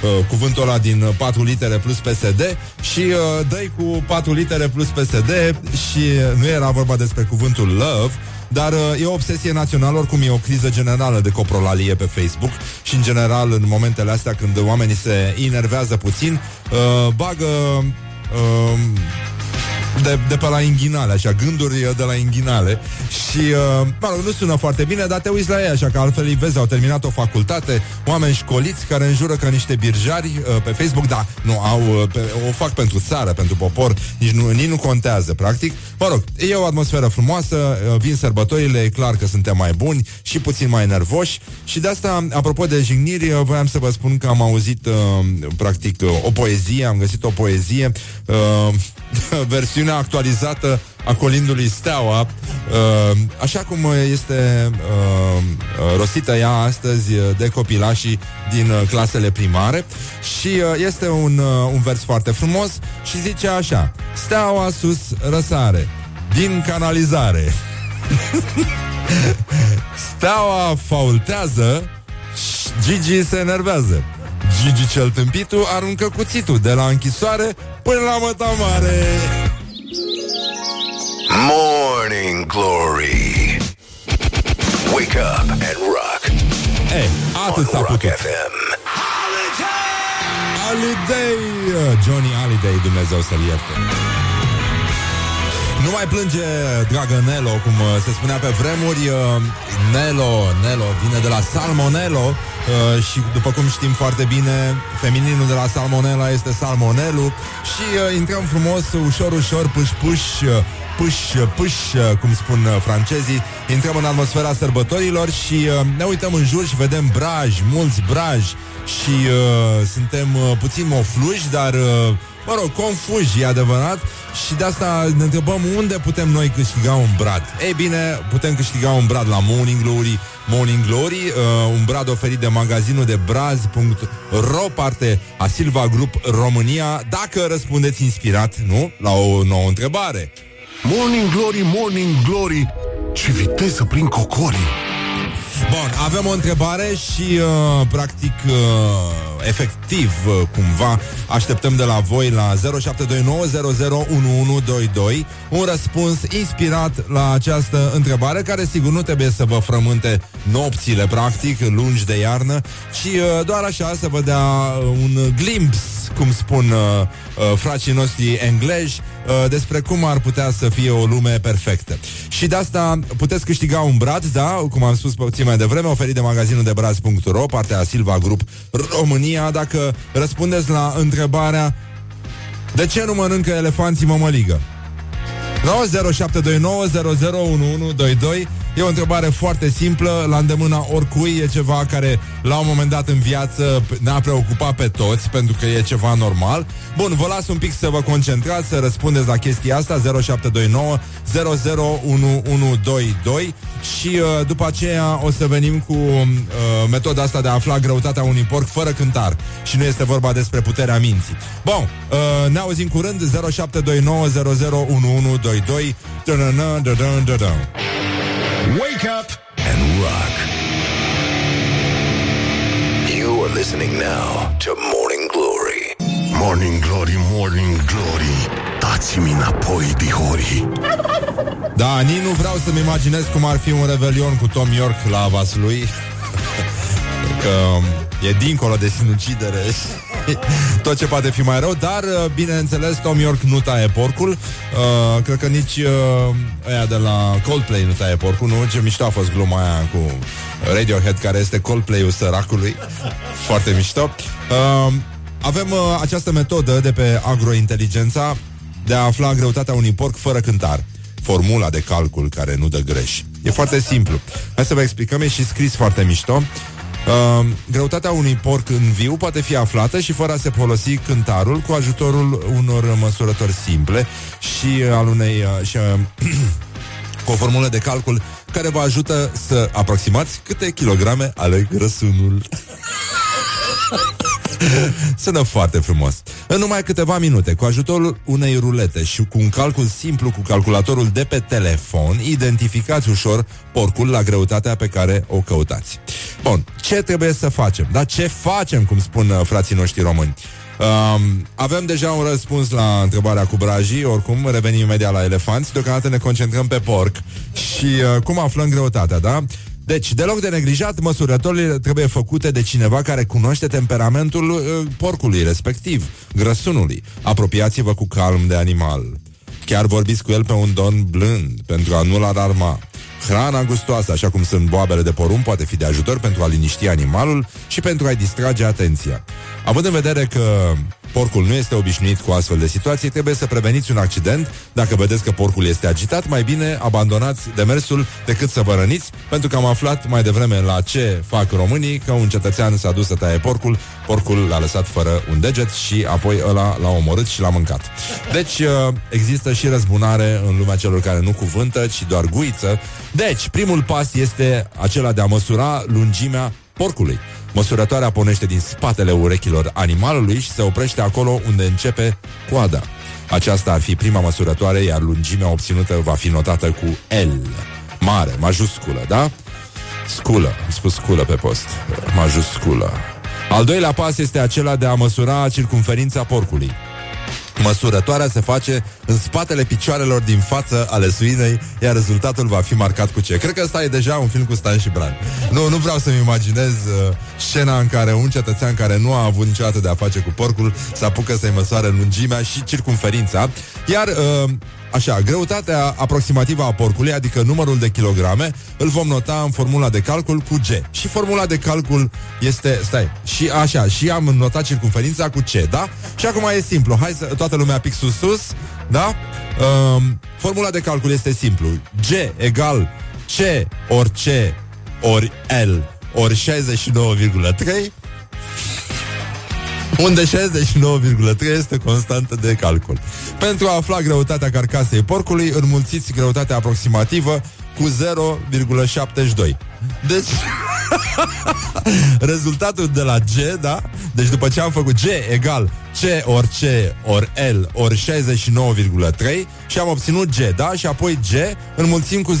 uh, cuvântul ăla din uh, 4 litere plus PSD și uh, dai cu 4 litere plus PSD și uh, nu era vorba despre cuvântul love, dar uh, e o obsesie națională, oricum e o criză generală de coprolalie pe Facebook și în general în momentele astea când oamenii se enervează puțin, uh, bagă uh, de, de pe la inghinale, așa, gânduri de la inghinale și, uh, mă rog, nu sună foarte bine, dar te uiți la ei așa, că altfel îi vezi, au terminat o facultate, oameni școliți care înjură ca niște birjari uh, pe Facebook, da, nu, au, uh, pe, o fac pentru țară, pentru popor, nici nu, nici nu contează, practic. Mă rog, e o atmosferă frumoasă, uh, vin sărbătorile, e clar că suntem mai buni și puțin mai nervoși și de asta, apropo de jigniri, uh, voiam să vă spun că am auzit, uh, practic, uh, o poezie, am găsit o poezie, uh, <laughs> versiunea actualizată a colindului Steaua, uh, așa cum este uh, uh, rostită ea astăzi uh, de copilașii din uh, clasele primare. Și uh, este un, uh, un vers foarte frumos și zice așa Steaua sus răsare din canalizare. <laughs> Steaua faultează și Gigi se enervează Gigi cel tâmpitul aruncă cuțitul de la închisoare până la mătamare. Morning Glory. Wake up and rock. Ei, atât s-a Rock putut. FM. Holiday, Johnny Holiday, Dumnezeu să-l ierte. Nu mai plânge, dragă Nelo, cum uh, se spunea pe vremuri. uh, Nelo, Nelo, vine de la Salmonello uh, și, după cum știm foarte bine, femininul de la Salmonella este Salmonelu și uh, intrăm frumos, ușor, ușor, puș, puș, uh, puș, puș, uh, cum spun uh, francezii, intrăm în atmosfera sărbătorilor și uh, ne uităm în jur și vedem braji, mulți braji și uh, suntem uh, puțin mofluși, dar, uh, mă rog, confuși, e adevărat, și de asta ne întrebăm unde putem noi câștiga un brad. Ei bine, putem câștiga un brad la Morning Glory, Morning Glory, uh, un brad oferit de magazinul de braz.ro, parte a Silva Group România, dacă răspundeți inspirat, nu? La o nouă întrebare. Morning Glory, Morning Glory Ce viteză prin cocorii Bun, avem o întrebare și, uh, practic, uh, efectiv, uh, cumva, așteptăm de la voi la 0729001122 un răspuns inspirat la această întrebare, care, sigur, nu trebuie să vă frământe nopțile, practic, lungi de iarnă, ci uh, doar așa să vă dea uh, un glimpse, cum spun uh, uh, frații noștri englezi, uh, despre cum ar putea să fie o lume perfectă. Și de asta puteți câștiga un brad, da, cum am spus puțin mai devreme, oferit de magazinul de braț.ro, partea Silva Group România, dacă răspundeți la întrebarea de ce nu mănâncă elefanții mămăligă? No, 0729 E o întrebare foarte simplă, la îndemâna oricui, e ceva care la un moment dat în viață ne-a preocupat pe toți, pentru că e ceva normal. Bun, vă las un pic să vă concentrați, să răspundeți la chestia asta, 0729 001122 și uh, după aceea o să venim cu uh, metoda asta de a afla greutatea unui porc fără cântar. Și nu este vorba despre puterea minții. Bun, uh, ne auzim curând, 0729 001122 Wake up and rock. You are listening now to Morning Glory. Morning Glory, Morning Glory Dați-mi înapoi, dihori Da, nici nu vreau să-mi imaginez cum ar fi un revelion cu Tom York la lui. Că e dincolo de sinucidere <laughs> tot ce poate fi mai rău, dar, uh, bineînțeles, Tom York nu taie porcul. Uh, cred că nici uh, aia de la Coldplay nu taie porcul, nu? Ce mișto a fost gluma aia cu Radiohead, care este Coldplay-ul săracului. <laughs> Foarte mișto. Uh, avem uh, această metodă de pe agrointeligența de a afla greutatea unui porc fără cântar. Formula de calcul care nu dă greș. E foarte simplu. Hai să vă explicăm, e și scris foarte mișto. Uh, greutatea unui porc în viu poate fi aflată și fără a se folosi cântarul cu ajutorul unor măsurători simple și al unei uh, și, uh, <clears throat> cu o formulă de calcul care vă ajută să aproximați câte kilograme ale grăsunul. <laughs> Sună foarte frumos. În numai câteva minute, cu ajutorul unei rulete și cu un calcul simplu cu calculatorul de pe telefon, identificați ușor porcul la greutatea pe care o căutați. Bun, ce trebuie să facem? Dar ce facem, cum spun uh, frații noștri români? Um, avem deja un răspuns la întrebarea cu brajii, oricum revenim imediat la elefanți, deocamdată ne concentrăm pe porc și uh, cum aflăm greutatea, da? Deci, deloc de neglijat, măsurătorile trebuie făcute de cineva care cunoaște temperamentul uh, porcului respectiv, grăsunului. Apropiați-vă cu calm de animal. Chiar vorbiți cu el pe un don blând, pentru a nu-l alarma. Hrana gustoasă, așa cum sunt boabele de porumb, poate fi de ajutor pentru a liniști animalul și pentru a-i distrage atenția. Având în vedere că porcul nu este obișnuit cu astfel de situații, trebuie să preveniți un accident. Dacă vedeți că porcul este agitat, mai bine abandonați demersul decât să vă răniți, pentru că am aflat mai devreme la ce fac românii, că un cetățean s-a dus să taie porcul, porcul l-a lăsat fără un deget și apoi ăla l-a omorât și l-a mâncat. Deci uh, există și răzbunare în lumea celor care nu cuvântă, ci doar guiță. Deci, primul pas este acela de a măsura lungimea porcului. Măsurătoarea pornește din spatele urechilor animalului și se oprește acolo unde începe coada. Aceasta ar fi prima măsurătoare, iar lungimea obținută va fi notată cu L. Mare, majusculă, da? Sculă, am spus sculă pe post. Majusculă. Al doilea pas este acela de a măsura circumferința porcului. Măsurătoarea se face în spatele picioarelor din față ale suinei, iar rezultatul va fi marcat cu ce? Cred că ăsta e deja un film cu Stan și Bran. Nu, nu vreau să-mi imaginez uh, scena în care un cetățean care nu a avut niciodată de a face cu porcul să apucă să-i măsoare lungimea și circumferința, iar uh, Așa, greutatea aproximativă a porcului, adică numărul de kilograme, îl vom nota în formula de calcul cu G. Și formula de calcul este, stai, și așa, și am notat circunferința cu C, da? Și acum e simplu, hai să toată lumea pic sus sus, da? Um, formula de calcul este simplu. G egal C ori C ori L ori 69,3 unde 69,3 este constantă de calcul. Pentru a afla greutatea carcasei porcului, înmulțiți greutatea aproximativă cu 0,72. Deci, <laughs> rezultatul de la G, da? Deci după ce am făcut G egal C ori C ori L ori 69,3 și am obținut G, da? Și apoi G înmulțim cu 0,72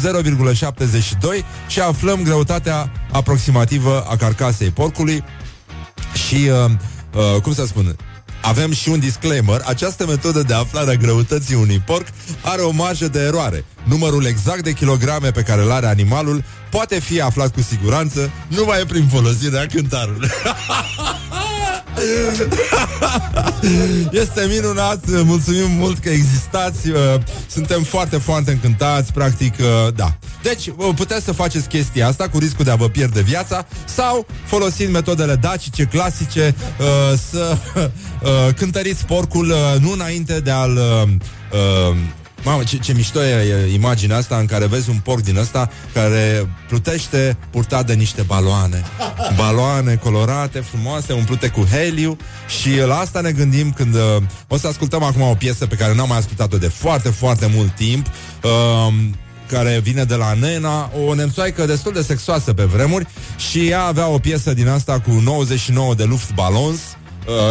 și aflăm greutatea aproximativă a carcasei porcului și uh, uh, cum să spun, avem și un disclaimer. Această metodă de aflare a greutății unui porc are o marjă de eroare. Numărul exact de kilograme pe care îl are animalul poate fi aflat cu siguranță numai prin folosirea cântarului. <laughs> <laughs> Este minunat, mulțumim mult că existați uh, Suntem foarte, foarte încântați Practic, uh, da. Deci, uh, puteți să faceți chestia asta Cu riscul de a vă pierde viața Sau, folosind metodele dacice, clasice Să <laughs> cântăriți porcul Nu înainte de a-l Mamă, ce, ce mișto e, e imaginea asta în care vezi un porc din ăsta care plutește purtat de niște baloane. Baloane colorate, frumoase, umplute cu heliu și la asta ne gândim când uh, o să ascultăm acum o piesă pe care n-am mai ascultat-o de foarte, foarte mult timp. Uh, care vine de la Nena, o nemțoaică destul de sexoasă pe vremuri și ea avea o piesă din asta cu 99 de Luftballons Uh,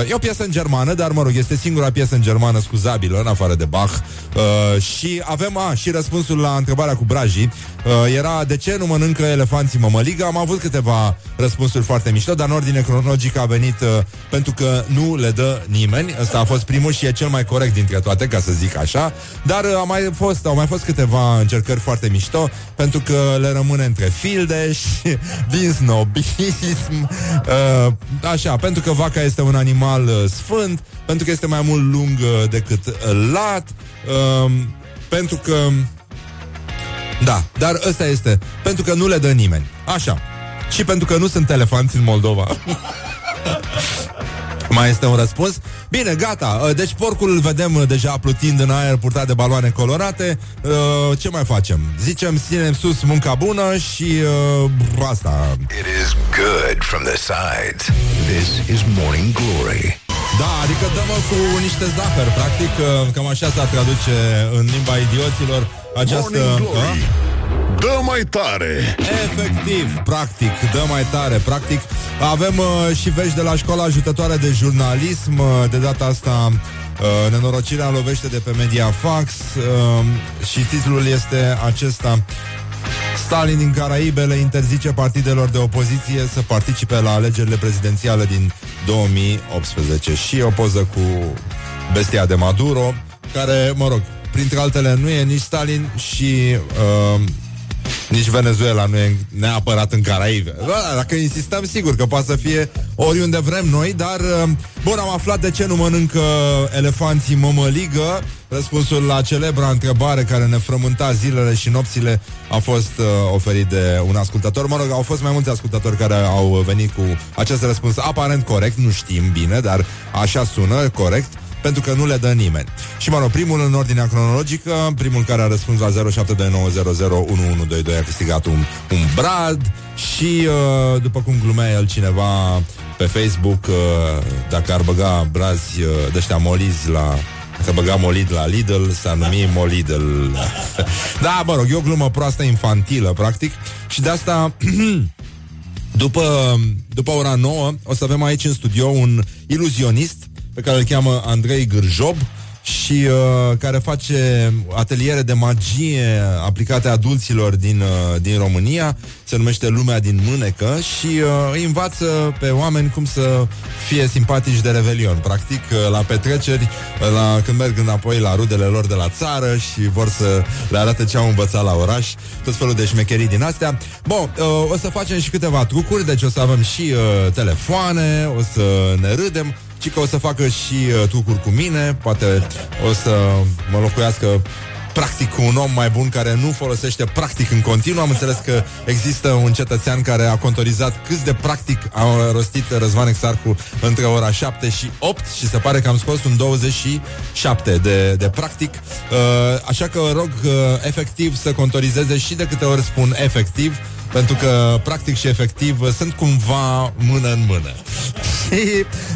e o piesă în germană, dar mă rog, este singura piesă în germană scuzabilă, în afară de Bach. Uh, și avem, a, și răspunsul la întrebarea cu brajii. Uh, era de ce nu mănâncă elefanții mămăligă? Am avut câteva răspunsuri foarte mișto, dar în ordine cronologică a venit uh, pentru că nu le dă nimeni. Ăsta a fost primul și e cel mai corect dintre toate, ca să zic așa. Dar uh, a mai fost, au mai fost câteva încercări foarte mișto, pentru că le rămâne între fildeș și <laughs> din snobism. Uh, așa, pentru că vaca este un animal uh, sfânt, pentru că este mai mult lung uh, decât uh, lat, uh, pentru că... Da, dar ăsta este pentru că nu le dă nimeni. Așa. Și pentru că nu sunt elefanți în Moldova. <laughs> Mai este un răspuns? Bine, gata. Uh, deci porcul îl vedem uh, deja plutind în aer, purtat de baloane colorate. Uh, ce mai facem? Zicem, ținem sus munca bună și asta. It is good from the sides. This is Morning Glory. Da, adică dăm cu niște zahăr Practic, cam așa se traduce în limba idioților această... Morning Glory. Dă mai tare! Efectiv, practic, dă mai tare Practic, avem uh, și vești de la școala ajutătoare de jurnalism. Uh, De data asta uh, Nenorocirea lovește de pe Mediafax. Uh, Și titlul este acesta. Stalin din Caraibele interzice partidelor de opoziție să participe la alegerile prezidențiale din 2018 și o poză cu bestia de Maduro, care, mă rog, printre altele nu e nici Stalin și uh, nici Venezuela nu e neapărat în Caraibe. Da, dacă insistăm, sigur că poate să fie oriunde vrem noi, dar uh, bun, am aflat de ce nu mănâncă elefanții mămăligă. Răspunsul la celebra întrebare care ne frământa zilele și nopțile a fost uh, oferit de un ascultător. Mă rog, au fost mai mulți ascultători care au venit cu acest răspuns aparent corect, nu știm bine, dar așa sună, corect pentru că nu le dă nimeni. Și mă rog, primul în ordinea cronologică, primul care a răspuns la 0729001122 a câștigat un, un brad și uh, după cum glumea el cineva pe Facebook, uh, dacă ar băga brazi uh, de ăștia molizi la dacă băga molid la Lidl, s-a numit Molidl. <laughs> da, mă rog, e o glumă proastă infantilă, practic, și de asta <clears throat> după, după ora 9 o să avem aici în studio un iluzionist pe care îl cheamă Andrei Gârjob și uh, care face ateliere de magie aplicate adulților din, uh, din România. Se numește Lumea din Mânecă și uh, îi învață pe oameni cum să fie simpatici de revelion. Practic, uh, la petreceri, uh, la, când merg înapoi la rudele lor de la țară și vor să le arate ce au învățat la oraș, tot felul de șmecherii din astea. Bun, uh, o să facem și câteva trucuri, deci o să avem și uh, telefoane, o să ne râdem, ci că o să facă și uh, trucuri cu mine, poate o să mă locuiască practic cu un om mai bun care nu folosește practic în continuu. Am înțeles că există un cetățean care a contorizat cât de practic a rostit Răzvan Exarcu între ora 7 și 8 și se pare că am scos un 27 de, de practic. Uh, așa că rog uh, efectiv să contorizeze și de câte ori spun efectiv pentru că, practic și efectiv, sunt cumva mână în mână. <laughs>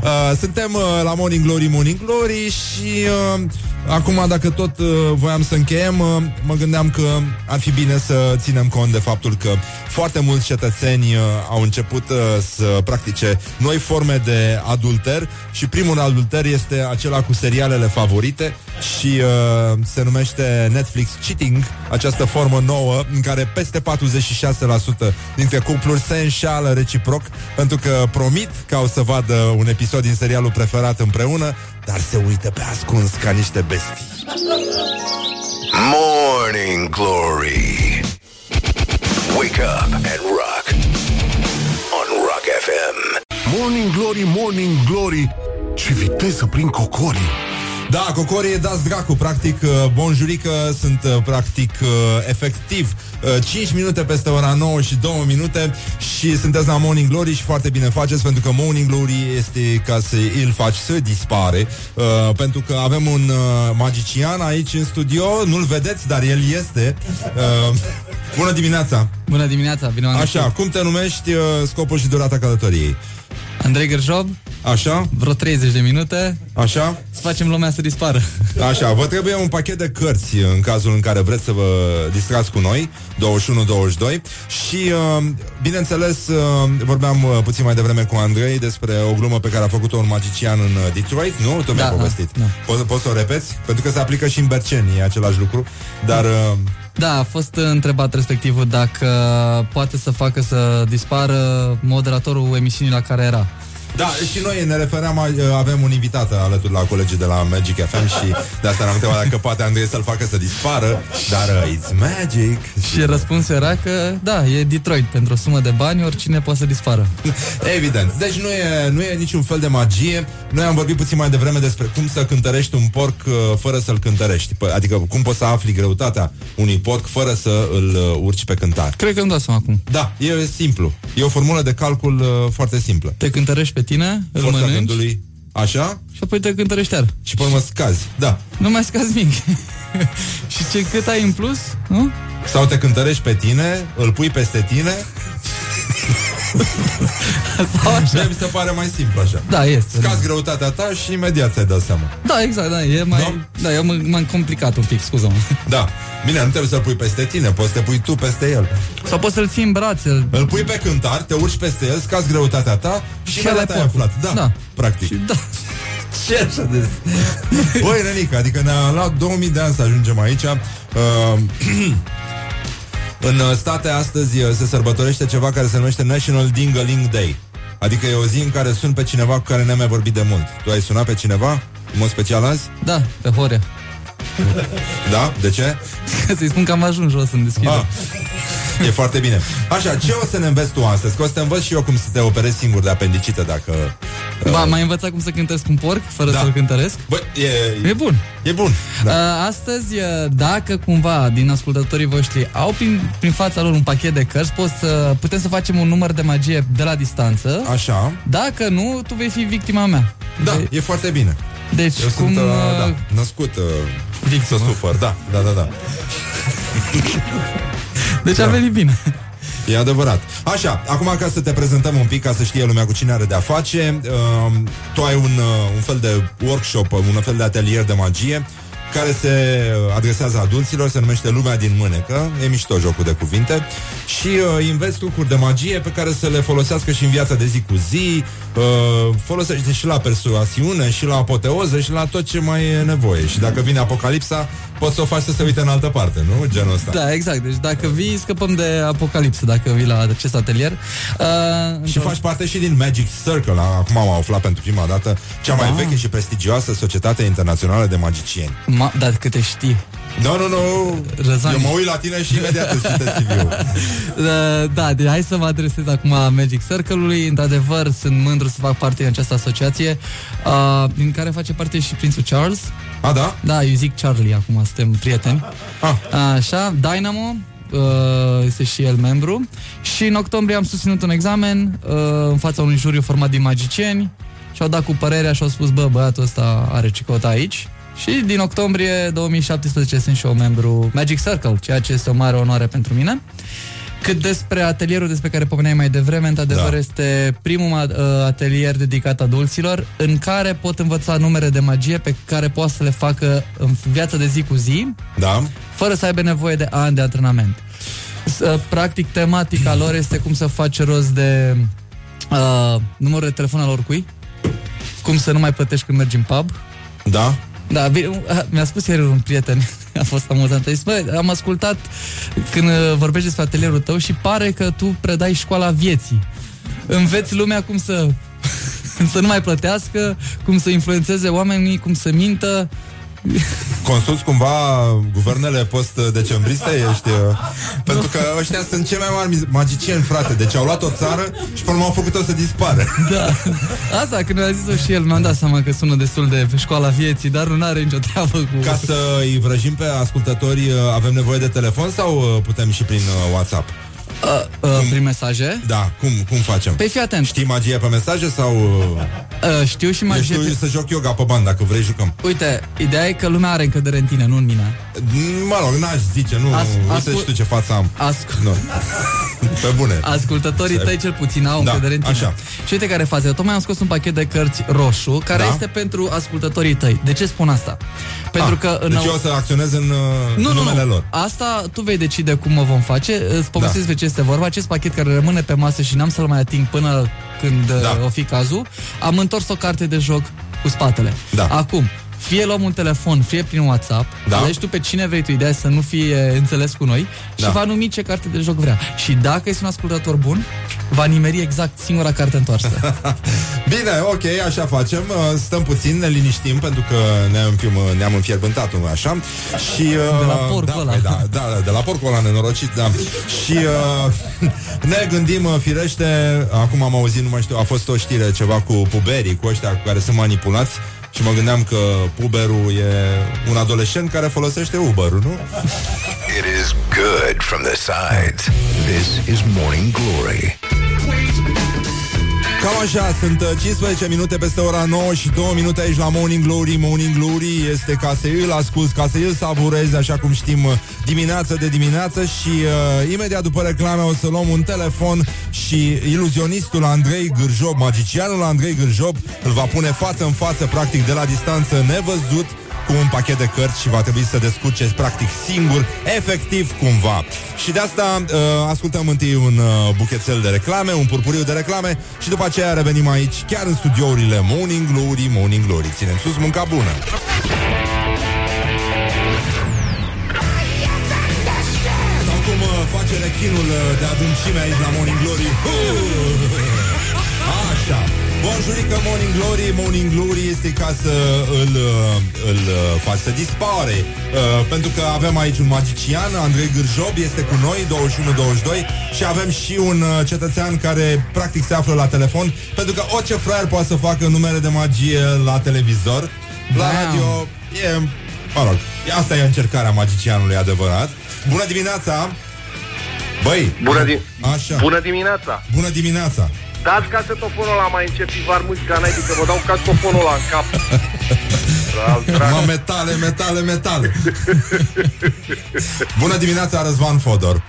uh, suntem uh, la Morning Glory, Morning Glory și uh, acum, dacă tot uh, voiam să încheiem, uh, mă gândeam că ar fi bine să ținem cont de faptul că foarte mulți cetățeni uh, au început uh, să practice noi forme de adulter și primul adulter este acela cu serialele favorite și uh, se numește Netflix Cheating, această formă nouă în care peste 46% dintre cupluri se înșală reciproc pentru că promit că au să vadă un episod din serialul preferat împreună, dar se uită pe ascuns ca niște bestii. Morning Glory. Wake up and rock on Rock FM. Morning glory, morning glory Ce viteză prin cocorii Da, cocorii dați dracu, practic, uh, bonjurică, sunt uh, practic uh, efectiv 5 minute peste ora 9 și 2 minute și sunteți la Morning Glory și foarte bine faceți pentru că Morning Glory este ca să îl faci să dispare pentru că avem un magician aici în studio, nu-l vedeți, dar el este. Bună dimineața! Bună dimineața, bine Așa, cum te numești, scopul și durata călătoriei? Andrei Gârjob Așa? Vreo 30 de minute Așa? Să facem lumea să dispară <laughs> Așa, vă trebuie un pachet de cărți În cazul în care vreți să vă distrați cu noi 21-22 Și, uh, bineînțeles uh, Vorbeam uh, puțin mai devreme cu Andrei Despre o glumă pe care a făcut-o un magician În Detroit, nu? Tu mi-ai Da, povestit da, da. Poți, poți să o repeți? Pentru că se aplică și în Berceni E același lucru Dar... Da, a fost întrebat respectivul dacă poate să facă să dispară moderatorul emisiunii la care era. Da, și noi ne refeream, avem un invitat alături la colegii de la Magic FM și de asta ne-am întrebat dacă poate Andrei să-l facă să dispară, dar uh, it's magic. Și răspunsul era că, da, e Detroit, pentru o sumă de bani, oricine poate să dispară. <laughs> Evident. Deci nu e, nu e niciun fel de magie. Noi am vorbit puțin mai devreme despre cum să cântărești un porc uh, fără să-l cântărești. P- Adică cum poți să afli greutatea unui porc fără să îl uh, urci pe cântar. Cred că îmi dau seama acum. Da, e simplu. E o formulă de calcul uh, foarte simplă. Te cântărești pe tine, îl Forța mănânci gândului, așa, și apoi te cântărești iar. și pe urmă scazi. Da. Nu mai scazi mic. <laughs> și ce cât ai în plus, nu? Sau te cântărești pe tine, îl pui peste tine. <laughs> Sau așa. Mie mi se pare mai simplu așa. Da, este. Scazi greutatea ta și imediat ți-ai dat seama. Da, exact, da, e mai... Da? Da, eu m- m-am complicat un pic, scuză-mă. <laughs> Da. Bine, nu trebuie să-l pui peste tine, poți să te pui tu peste el. Sau poți să-l ții în brațe. Îl pui pe cântar, te urci peste el, scazi greutatea ta și, Și imediat ăla e ai porcul. aflat. Da, Da. practic. Și da. <laughs> Ce așa de... Băi, Renica, adică ne-a luat 2000 de ani să ajungem aici. Uh, <clears throat> în state astăzi uh, se sărbătorește ceva care se numește National Ding-a-Ling Day. Adică e o zi în care sun pe cineva cu care n-am mai vorbit de mult. Tu ai sunat pe cineva? În mod special azi? Da, pe Horea. Da? De ce? Să-i spun că am ajuns jos în deschidere. Ah. E foarte bine. Așa, ce o să ne înveți tu astăzi? Că o să te învăț și eu cum să te operezi singur de apendicită dacă... Ba, mai învățat cum să cântăresc un porc fără Da. să-l cântăresc? Bă, e, E bun. e bun. Da. Da. Astăzi, uh, dacă cumva din ascultătorii voștri au prin, prin fața lor un pachet de cărți, pot să, putem să facem un număr de magie de la distanță. Așa. Dacă nu, tu vei fi victima mea. Da, Vei- e foarte bine. Deci, Eu cum... sunt, uh, uh, da, născut uh, victimă. să sufăr. Da, da, da, da. Deci a venit bine. E adevărat. Așa, acum ca să te prezentăm un pic, ca să știe lumea cu cine are de-a face, uh, tu ai un, uh, un fel de workshop, un fel de atelier de magie care se adresează adulților, se numește Lumea din Mânecă, e mișto jocul de cuvinte, și uh, înveți lucruri de magie pe care să le folosească și în viața de zi cu zi, uh, folosește și la persuasiune, și la apoteoză, și la tot ce mai e nevoie. Și dacă vine apocalipsa, poți să o faci să se uite în altă parte, nu? Genul ăsta. Da, exact. Deci dacă vii, scăpăm de apocalipsă dacă vii la acest atelier. Uh, Și faci parte și din Magic Circle Acum am aflat pentru prima dată Cea mai Da. veche și prestigioasă Societate internațională de magicieni Ma, dar câte știi. Nu, nu, nu Răzani. Eu mă uit la tine și imediat îți citesc CV-ul Uh, <laughs> Da, deci hai să mă adresez acum Magic Circle-ului. Într-adevăr, sunt mândru să fac parte din această asociație, uh, din care face parte și prințul Charles. A, da? Da, eu zic Charlie, acum suntem prieteni. Ah. Așa, Dynamo, uh, este și el membru. Și în octombrie am susținut un examen uh, în fața unui juriu format din magicieni și au dat cu părerea și au spus, bă, băiatul ăsta are ce căuta aici. Și din octombrie 2017 sunt și eu membru Magic Circle, ceea ce este o mare onoare pentru mine. Cât despre atelierul despre care pomeneai mai devreme, într-adevăr Da. este primul uh, atelier dedicat adulților în care pot învăța numere de magie pe care poate să le facă în viața de zi cu zi, Da? fără să aibă nevoie de ani de antrenament. S- uh, Practic, tematica lor este cum să faci rost de uh, numărul de telefon al oricui, cum să nu mai plătești când mergi în pub. Da? Da, bine, uh, mi-a spus ieri un prieten, <laughs> a fost amuzant, a zis, bă, am ascultat când uh, vorbești despre atelierul tău și pare că tu predai școala vieții. Înveți lumea cum să, <laughs> să nu mai plătească, cum să influențeze oamenii, cum să mintă. Consulți cumva guvernele post-decembriste? Ești, uh, pentru că ăștia sunt cei mai mari magicieni, frate. Deci au luat o țară și până au făcut-o să dispară. <laughs> Da. Asta, când a zis-o și el, mi-am dat seama că sună destul de școala vieții, dar nu are nicio treabă cu... Ca să îi vrăjim pe ascultători, uh, avem nevoie de telefon sau uh, putem și prin uh, WhatsApp? Uh, uh, prin mesaje? Da, cum, cum facem? Păi fii atent. Știi magie pe mesaje sau... Uh, știu și Eu magie. știu pe- să joc yoga pe bani, dacă vrei jucăm. Uite, ideea e că lumea are încredere în tine, nu în mine. Mă rog, n-aș zice, nu, As- uite ascult- și tu ce față am. Ascult. Nu. <laughs> Pe bune. Ascultătorii Să- tăi cel puțin au Da, încredere în tine. așa. Și uite care fază. Tocmai am scos un pachet de cărți roșu, care Da. este pentru ascultătorii tăi. De ce spun asta? Pentru Ah, că în Deci eu o să acționez în, uh, nu, în nu, numele nu. lor. Asta tu vei decide cum o vom face. Îți povestesc Da. Despre ce este vorba. Acest pachet care rămâne pe masă și n-am să-l mai ating până când Da. da. o fi cazul, am întors o carte de joc cu spatele. Da. Acum, fie luăm un telefon, fie prin WhatsApp, Da. alegi tu pe cine vrei tu, ideea e să nu fie înțeles cu noi și Da. va numi ce carte de joc vrea. Și dacă ești un ascultător bun, va nimeri exact singura carte întoarsă. <laughs> Bine, ok, așa facem. Uh, Stăm puțin, ne liniștim pentru că ne-am, fi- ne-am înfierbântat un așa. Și, uh, De la porcul da, ăla. păi Da, da, da, de la porcul ăla nenorocit, da. Și uh, <laughs> ne gândim, uh, firește, acum am auzit, nu mai știu, a fost o știre ceva cu puberii, cu ăștia cu care sunt manipulați. Și mă gândeam că puberul e un adolescent care folosește Uber-ul, nu? It is good from the sides. This is Morning Glory. Cam așa, sunt uh, 15 minute peste ora 9 și 2 minute aici la Morning Glory. Morning Glory este ca să îl asculti, ca să îl savurezi, așa cum știm, uh, dimineață de dimineață și uh, imediat după reclame o să luăm un telefon și iluzionistul Andrei Gârjob, magicianul Andrei Gârjob, îl va pune față în față, practic, de la distanță, nevăzut, cu un pachet de cărți și va trebui să descurce practic singur, efectiv cumva. Și de asta uh, ascultăm întâi un uh, buchețel de reclame, un purpuriu de reclame și după aceea revenim aici, chiar în studiourile Morning Glory, Morning Glory. Ținem sus munca bună! Sau cum uh, face rechinul uh, de adâncime aici la Morning Glory. Așa. Bonjurică Morning Glory Morning Glory este ca să îl, uh, îl uh, faci să dispare uh, Pentru că avem aici un magician Andrei Gârjob este cu noi 21-22 Și avem și un uh, cetățean care practic se află la telefon Pentru că orice fraier poate să facă numere de magie la televizor La Da. radio e, mă rog, asta e încercarea magicianului adevărat Bună dimineața! Băi! Bună, di- Așa. Bună dimineața! Bună dimineața! Dați casetofonul ăla mai încet și var muzica naibii, că vă dau casetofonul ăla în cap. Mă, metale, metale, metale. Bună dimineața, Răzvan Fodor.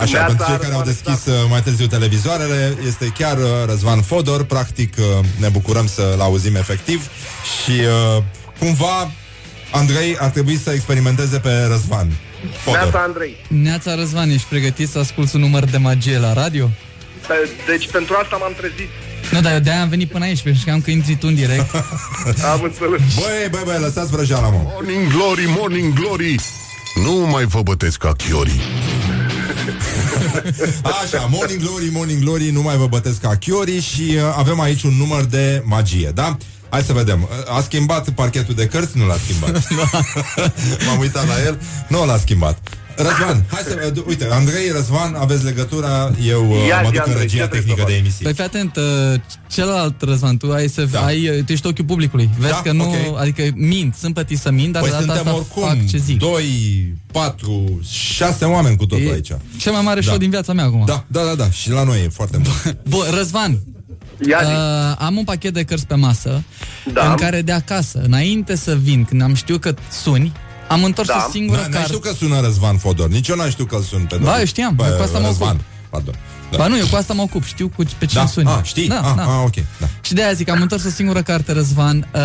Așa, Neața, pentru cei care au Răzvan, deschis uh, mai târziu televizoarele Este chiar uh, Răzvan Fodor. Practic uh, ne bucurăm să-l auzim efectiv. Și uh, cumva Andrei ar trebui să experimenteze pe Răzvan Neața, Fodor Andrei. Neața Răzvan, ești pregătit să asculti un număr de magie la radio? Pe- Deci pentru asta m-am trezit. Nu, dar eu de-aia am venit până aici, pentru că am că intri tu în direct. <laughs> Am înțeles. Băi, băi, băi, lăsați vrăjeala, mă Morning Glory, Morning Glory Nu mai vă bătesc ca chiorii <laughs> Așa, Morning Glory, Morning Glory, nu mai vă bătesc ca chiori și uh, avem aici un număr de magie, da? Hai să vedem. Uh, A schimbat parchetul de cărți? Nu l-a schimbat. <laughs> M-am uitat la el. Nu l-a schimbat. Răzvan, hai să... Uh, uite, Andrei, Răzvan, aveți legătura. Eu uh, Ia mă zi, duc în Andrei, regia ce trebuie tehnică să de fac? emisie. Păi fii atent, uh, celălalt Răzvan, tu ai să da. ai, uh, tu ești ochiul publicului. Vezi Da, că nu, ok. adică mint, sunt plătit să mint, dar Păi de data suntem asta oricum fac ce zic. 2, 4, 6 oameni cu totul E aici. Cel mai mare Da. show din viața mea acum. Da, da, da, da. Și la noi e foarte mult. <laughs> Bun, Răzvan, Ia zi. uh, am un pachet de cărți pe masă Da. în care de acasă, înainte să vin, când am știut că suni, am întors Da. o singură N-ai carte. știut că sună Răzvan Fodor. Nici eu n-am știut că îl sun pe Ba, domnul. eu știam. Bă, Eu cu asta mă Răzvan, ocup. pardon. Da. Ba nu, eu cu asta mă ocup, știu cu, pe cine Da, suni. a, știi? Da, a, da. a, ok, da. Și de aia zic, am întors o singură carte, Răzvan, uh,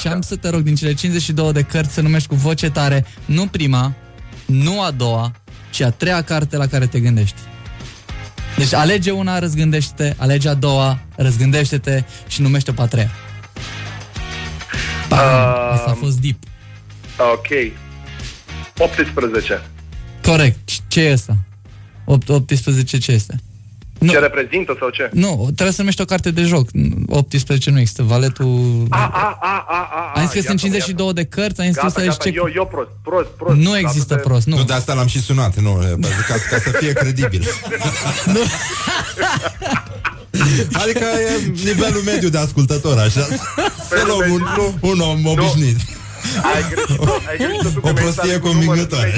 și am să te rog din cele 52 de cărți să numești cu voce tare, nu prima, nu a doua, ci a treia carte la care te gândești. Deci alege una, răzgândește-te, alege a doua, răzgândește-te și numește-o pe a treia. Bam, Uh, Asta a fost deep. Ok. 18. Corect. Ce e asta? 8, 18 ce este? Nu. Ce reprezintă sau ce? Nu, trebuie să numești o carte de joc. 18 nu există. Valetul... A, a, a, a, a, Am zis că sunt iată-mă, 52 de cărți, am zis tu Gata, să gata, ce... eu, eu prost, prost, prost. Nu Gata există de- prost, nu. Nu, de asta l-am și sunat, nu, ca, ca să fie credibil. <laughs> <laughs> Adică e nivelul mediu de ascultător, așa. Să luăm un, un om obișnuit. Ai greșit, ai greșit tu că O mi-ai zis prostie aleg un număr, convingătoare.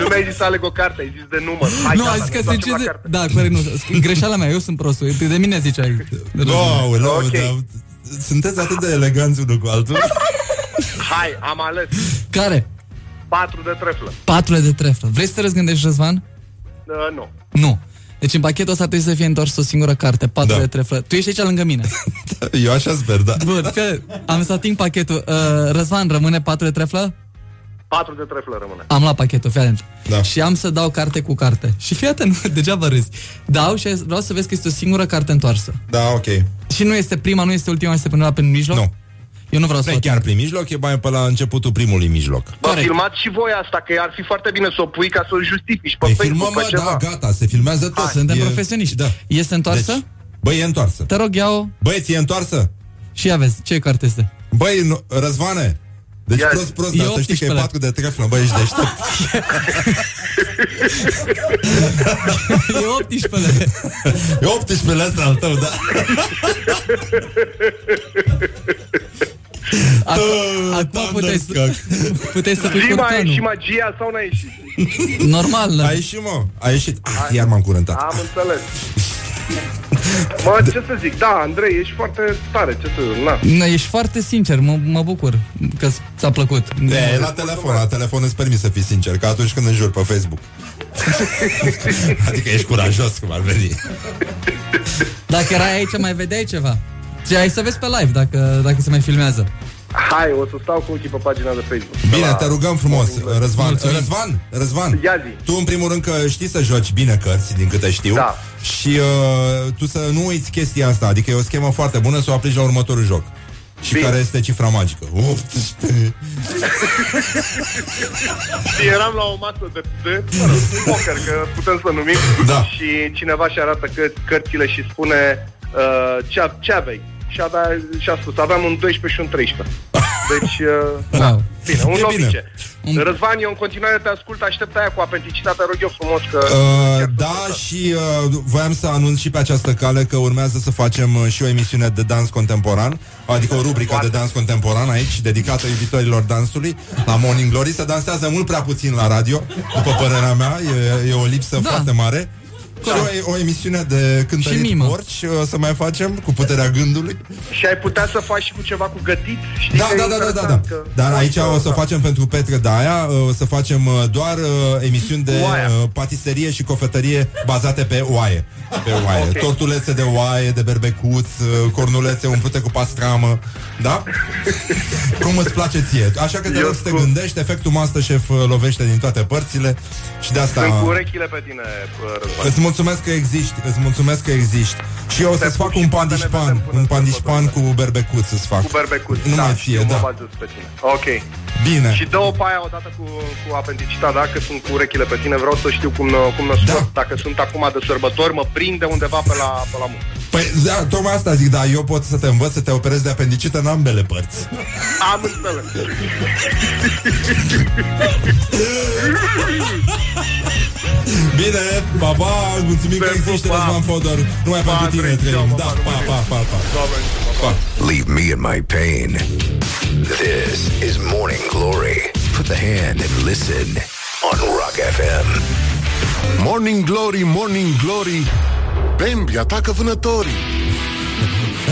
Nu mi-ai zis să aleg o carte, ai zis de număr. Hai, nu, gata, ai zis ne că sunt întoarcem la 50... carte. Da, corect, nu. Greșeala mea, eu sunt prostul. De mine ziceai. Wow, wow, Ok. da, sunteți atât de eleganți unul cu altul. Hai, am ales Care? patru de treflă. Patru de treflă. Vrei să te răzgândești, Răzvan? Uh, nu. Nu. Deci în pachetul ăsta trebuie să fie întors o singură carte, patru Da. de treflă. Tu ești aici lângă mine. <laughs> Eu așa sper, da. Bun, fie, am să ating pachetul. Uh, Răzvan, rămâne patru de treflă? Patru de treflă rămâne. Am luat pachetul, fii atent. Da. Și am să dau carte cu carte. Și fii atent, nu, <laughs> degeaba râzi. Dau și vreau să vezi că este o singură carte întoarsă. Da, ok. Și nu este prima, nu este ultima, este până la pe mijloc? Nu. Eu nu vreau să Nu e fac. chiar prin mijloc, e mai pe la începutul primului mijloc. Bă, Corect. filmați și voi asta, că ar fi foarte bine să o pui ca să o justifici pe Păi Facebook, filmăm, pe mă, ceva. da, gata, se filmează tot. Suntem E- profesioniști. Da. Este întoarsă? Deci, băi, e întoarsă. Te rog, ia-o Băieți, e întoarsă? și ia vezi ce carte este. Băi, nu, Răzvane, deci Ia prost, prost, E dar să știi că e 18-lea. patru de treflă, băi, ești deștept. <laughs> e 18 E 18 ăsta al tău, da. <laughs> Acum puteai să, puteai să pui Zi, mai a ieșit curcanul. magia sau n-a ieșit? Normal, da. A ieșit, mă, a ieșit. Ah, iar m-am curăntat. Am înțeles. Mă, ce să zic, da, Andrei, ești foarte tare, ce să na. Na, ești foarte sincer, mă, mă bucur că ți-a plăcut. De, la telefon, la telefon îți permis să fii sincer, ca atunci când înjuri pe Facebook. <laughs> adică ești curajos, cum ar veni. Dacă erai aici, mai vedeai ceva. Și ai să vezi pe live dacă, dacă se mai filmează. Hai, o să stau cu ochii pe pagina de Facebook. Bine, La- te rugăm frumos, Răzvan. Mulțumim. Răzvan, Răzvan, Ia zi. tu în primul rând că știi să joci bine cărți, din câte știu. Da. Și uh, tu să nu uiți chestia asta, adică e o schemă foarte bună să o aplici la următorul joc. Și Bine. care este cifra magică? 18. <laughs> Și eram la o masă de, de mă rog, poker, că putem să numim. Da. Și cineva și arată că, cărțile și spune uh, ce, ce aveai? Și a, dat, și a spus, aveam un 12 și un 13. Deci, uh, <laughs> Wow. bine, un E loc bine. zice. Răzvan, eu în continuare te ascult, aștept aia cu apenticitatea, rog eu frumos că... Uh, chiar da, sunt și uh, voiam să anunț și pe această cale că urmează să facem uh, și o emisiune de dans contemporan, adică o rubrică de dans contemporan aici, dedicată iubitorilor dansului, la Morning Glory. Se dansează mult prea puțin la radio, după părerea mea, e, e o lipsă Da. foarte mare. Și o, o emisiune de cântărit mimă. porci uh, să mai facem cu puterea gândului. Și ai putea să faci și cu ceva cu gătit? Știi Da, că e da, da, da, da, da. interesant că- Dar aici o să da. facem pentru Petre Daia, uh, o să facem uh, doar uh, emisiuni de Oaia. uh, patiserie și cofetărie bazate pe oaie. Pe oaie. Ok. Tortulețe de oaie, de berbecuț, uh, cornulețe umplute cu pastramă. Da? Cum îți place ție. Așa că te Eu rog să te cu- gândești, efectul Masterchef uh, lovește din toate părțile și de asta... Sunt cu urechile pe tine, bă, Răzvan. Îți mulțumesc că existi, îți mulțumesc că existi. Și eu o să-ți fac pup un și poate ne pandișpan, vedem până un în pandișpan cu berbecuț să-ți fac. Cu berbecuț. Nu da, mai și ție, eu da. mă bazez pe tine. Ok. Bine. Și dă-o pe aia odată cu, cu apenticita, dacă sunt cu urechile pe tine, vreau să știu cum, cum ne scot. Da. Dacă sunt acum de sărbători, mă prinde undeva pe la, pe la muncă. Păi, da, tocmai asta zic, da, eu pot să te învăț să te operezi de apendicită în ambele părți. Am înțeles. <laughs> Bine, pa, pa, mulțumim că Te există pup, pa. Răzvan Fodor. Numai Pa, pentru tine Andrei, trăim. ceau, Da, pa, pa, pa, pa, pa. Doamne, pa. Leave me in my pain. This is Morning Glory. Put the hand and listen on Rock FM. Morning Glory, Morning Glory Bambi atacă vânătorii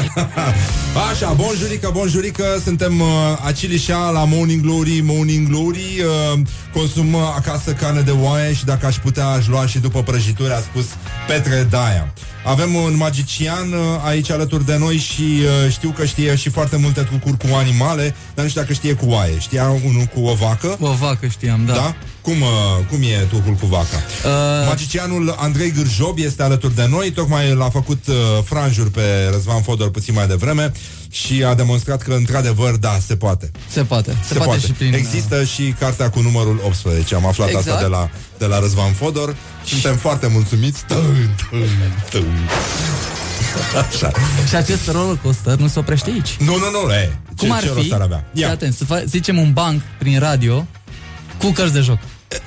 <laughs> Așa, bonjurică, bonjurică Suntem uh, acilișa la Morning Glory Morning Glory uh, Consum uh, acasă carne de oaie Și dacă aș putea aș lua și după prăjituri A spus Petre Daia Avem un magician uh, aici alături de noi Și uh, știu că știe și foarte multe trucuri cu animale Dar nu știu dacă știe cu oaie Știa unul cu o vacă O vacă știam, da. da? Cum, uh, cum e trucul cu vaca? Uh, Magicianul Andrei Gârjob este alături de noi Tocmai l-a făcut uh, franjuri pe Răzvan Fodor puțin mai devreme Și a demonstrat că într-adevăr da, se poate se poate. Se, poate, și prin... uh, Există și cartea cu numărul 18 Am aflat Exact. asta de la, de la Răzvan Fodor Suntem foarte mulțumiți Tân, tân, tân. Așa. Și acest roller coaster nu se oprește aici. Nu, nu, nu, e. Cum ce, ar ce fi, rost ar avea? fii Ia. atent, să fa- zicem un banc prin radio cu cărți de joc.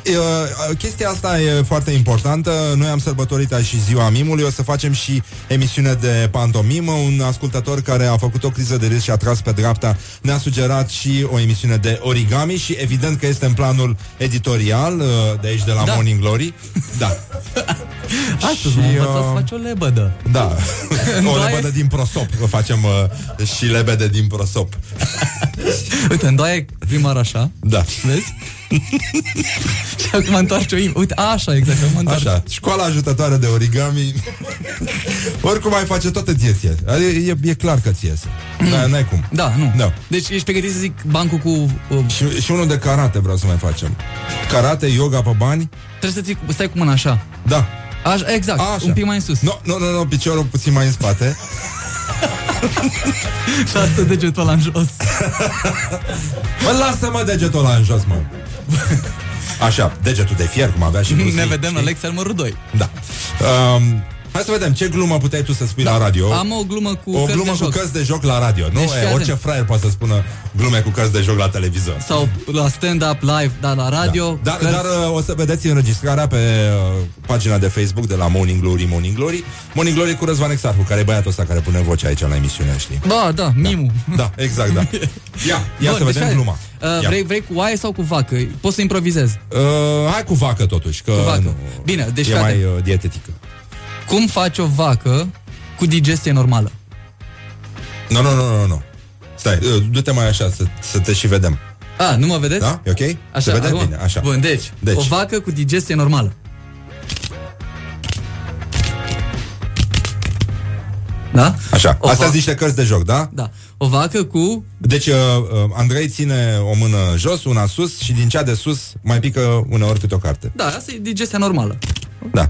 E, uh, Chestia asta e foarte importantă. Noi am sărbătorit azi și ziua mimului. O să facem și emisiune de pantomimă. Un ascultător care a făcut o criză de râs Și a tras pe dreapta Ne-a sugerat și o emisiune de origami Și evident că este în planul editorial uh, De aici de la Da. Morning Glory. Da, <laughs> Astăzi Și, m-am învățat uh, să faci o lebădă. da. <laughs> O Doaie? lebădă din prosop. Că facem uh, și lebede din prosop. Uite, îndoaie prima oară așa, Da. Vezi? <laughs> și acum întoarce o im- Uite, așa, exact, mă întoarce. Așa, școala ajutătoare de origami <laughs> Oricum mai face toate ție ție Adică e, e clar că ție iese Da, n-ai cum Da, nu. Da. Deci ești pregătit să zic bancul cu... Uh, și, și unul de karate vreau să mai facem Karate, yoga pe bani trebuie să ții, cu- stai cu mâna așa. Da Așa, exact, Așa. un pic mai în sus. Nu, nu, nu, nu, piciorul puțin mai în spate <laughs> <laughs> Lasă degetul ăla în jos. Mă, lasă-mă degetul ăla în jos, mă Așa, degetul de fier, cum avea și Bruce ne Lee, vedem la știi? lecția numărul 2. Da um, Hai să vedem, ce glumă puteai tu să spui la radio Da. Am o glumă cu O cărți glumă de cu joc. cărți de joc la radio Nu, Deci, fii e, orice atent. fraier poate să spună glume cu cărți de joc la televizor Sau la stand-up live, da, la radio. Dar, cărți- dar uh, o să vedeți înregistrarea pe uh, pagina de Facebook de la Morning Glory, Morning Glory Morning Glory cu Răzvan Exarhu, care e băiatul ăsta care pune voce aici la emisiune, știi? Da, da, mimu. Da, exact, da <laughs> Ia, ia Bun, să deci vedem hai, gluma Uh, Ia. vrei, vrei cu oaie sau cu vacă? Poți să improvizezi. Uh, hai cu vacă totuși, că Cu vacă. nu, Bine, deci e fii mai atent. uh, dietetică Cum faci o vacă cu digestie normală? Nu, nu, nu, nu, nu Stai, uh, du-te mai așa să, să te și vedem A, nu mă vedeți? Da? E ok? Așa, se vede acum? bine, așa Bun, deci, Deci. o vacă cu digestie normală. Da? Așa, O astea va- sunt niște cărți de joc, da? Da. O vacă cu... Deci uh, uh, Andrei ține o mână jos, una sus Și din cea de sus mai pică uneori câte o carte Da, asta e digestia normală. Da,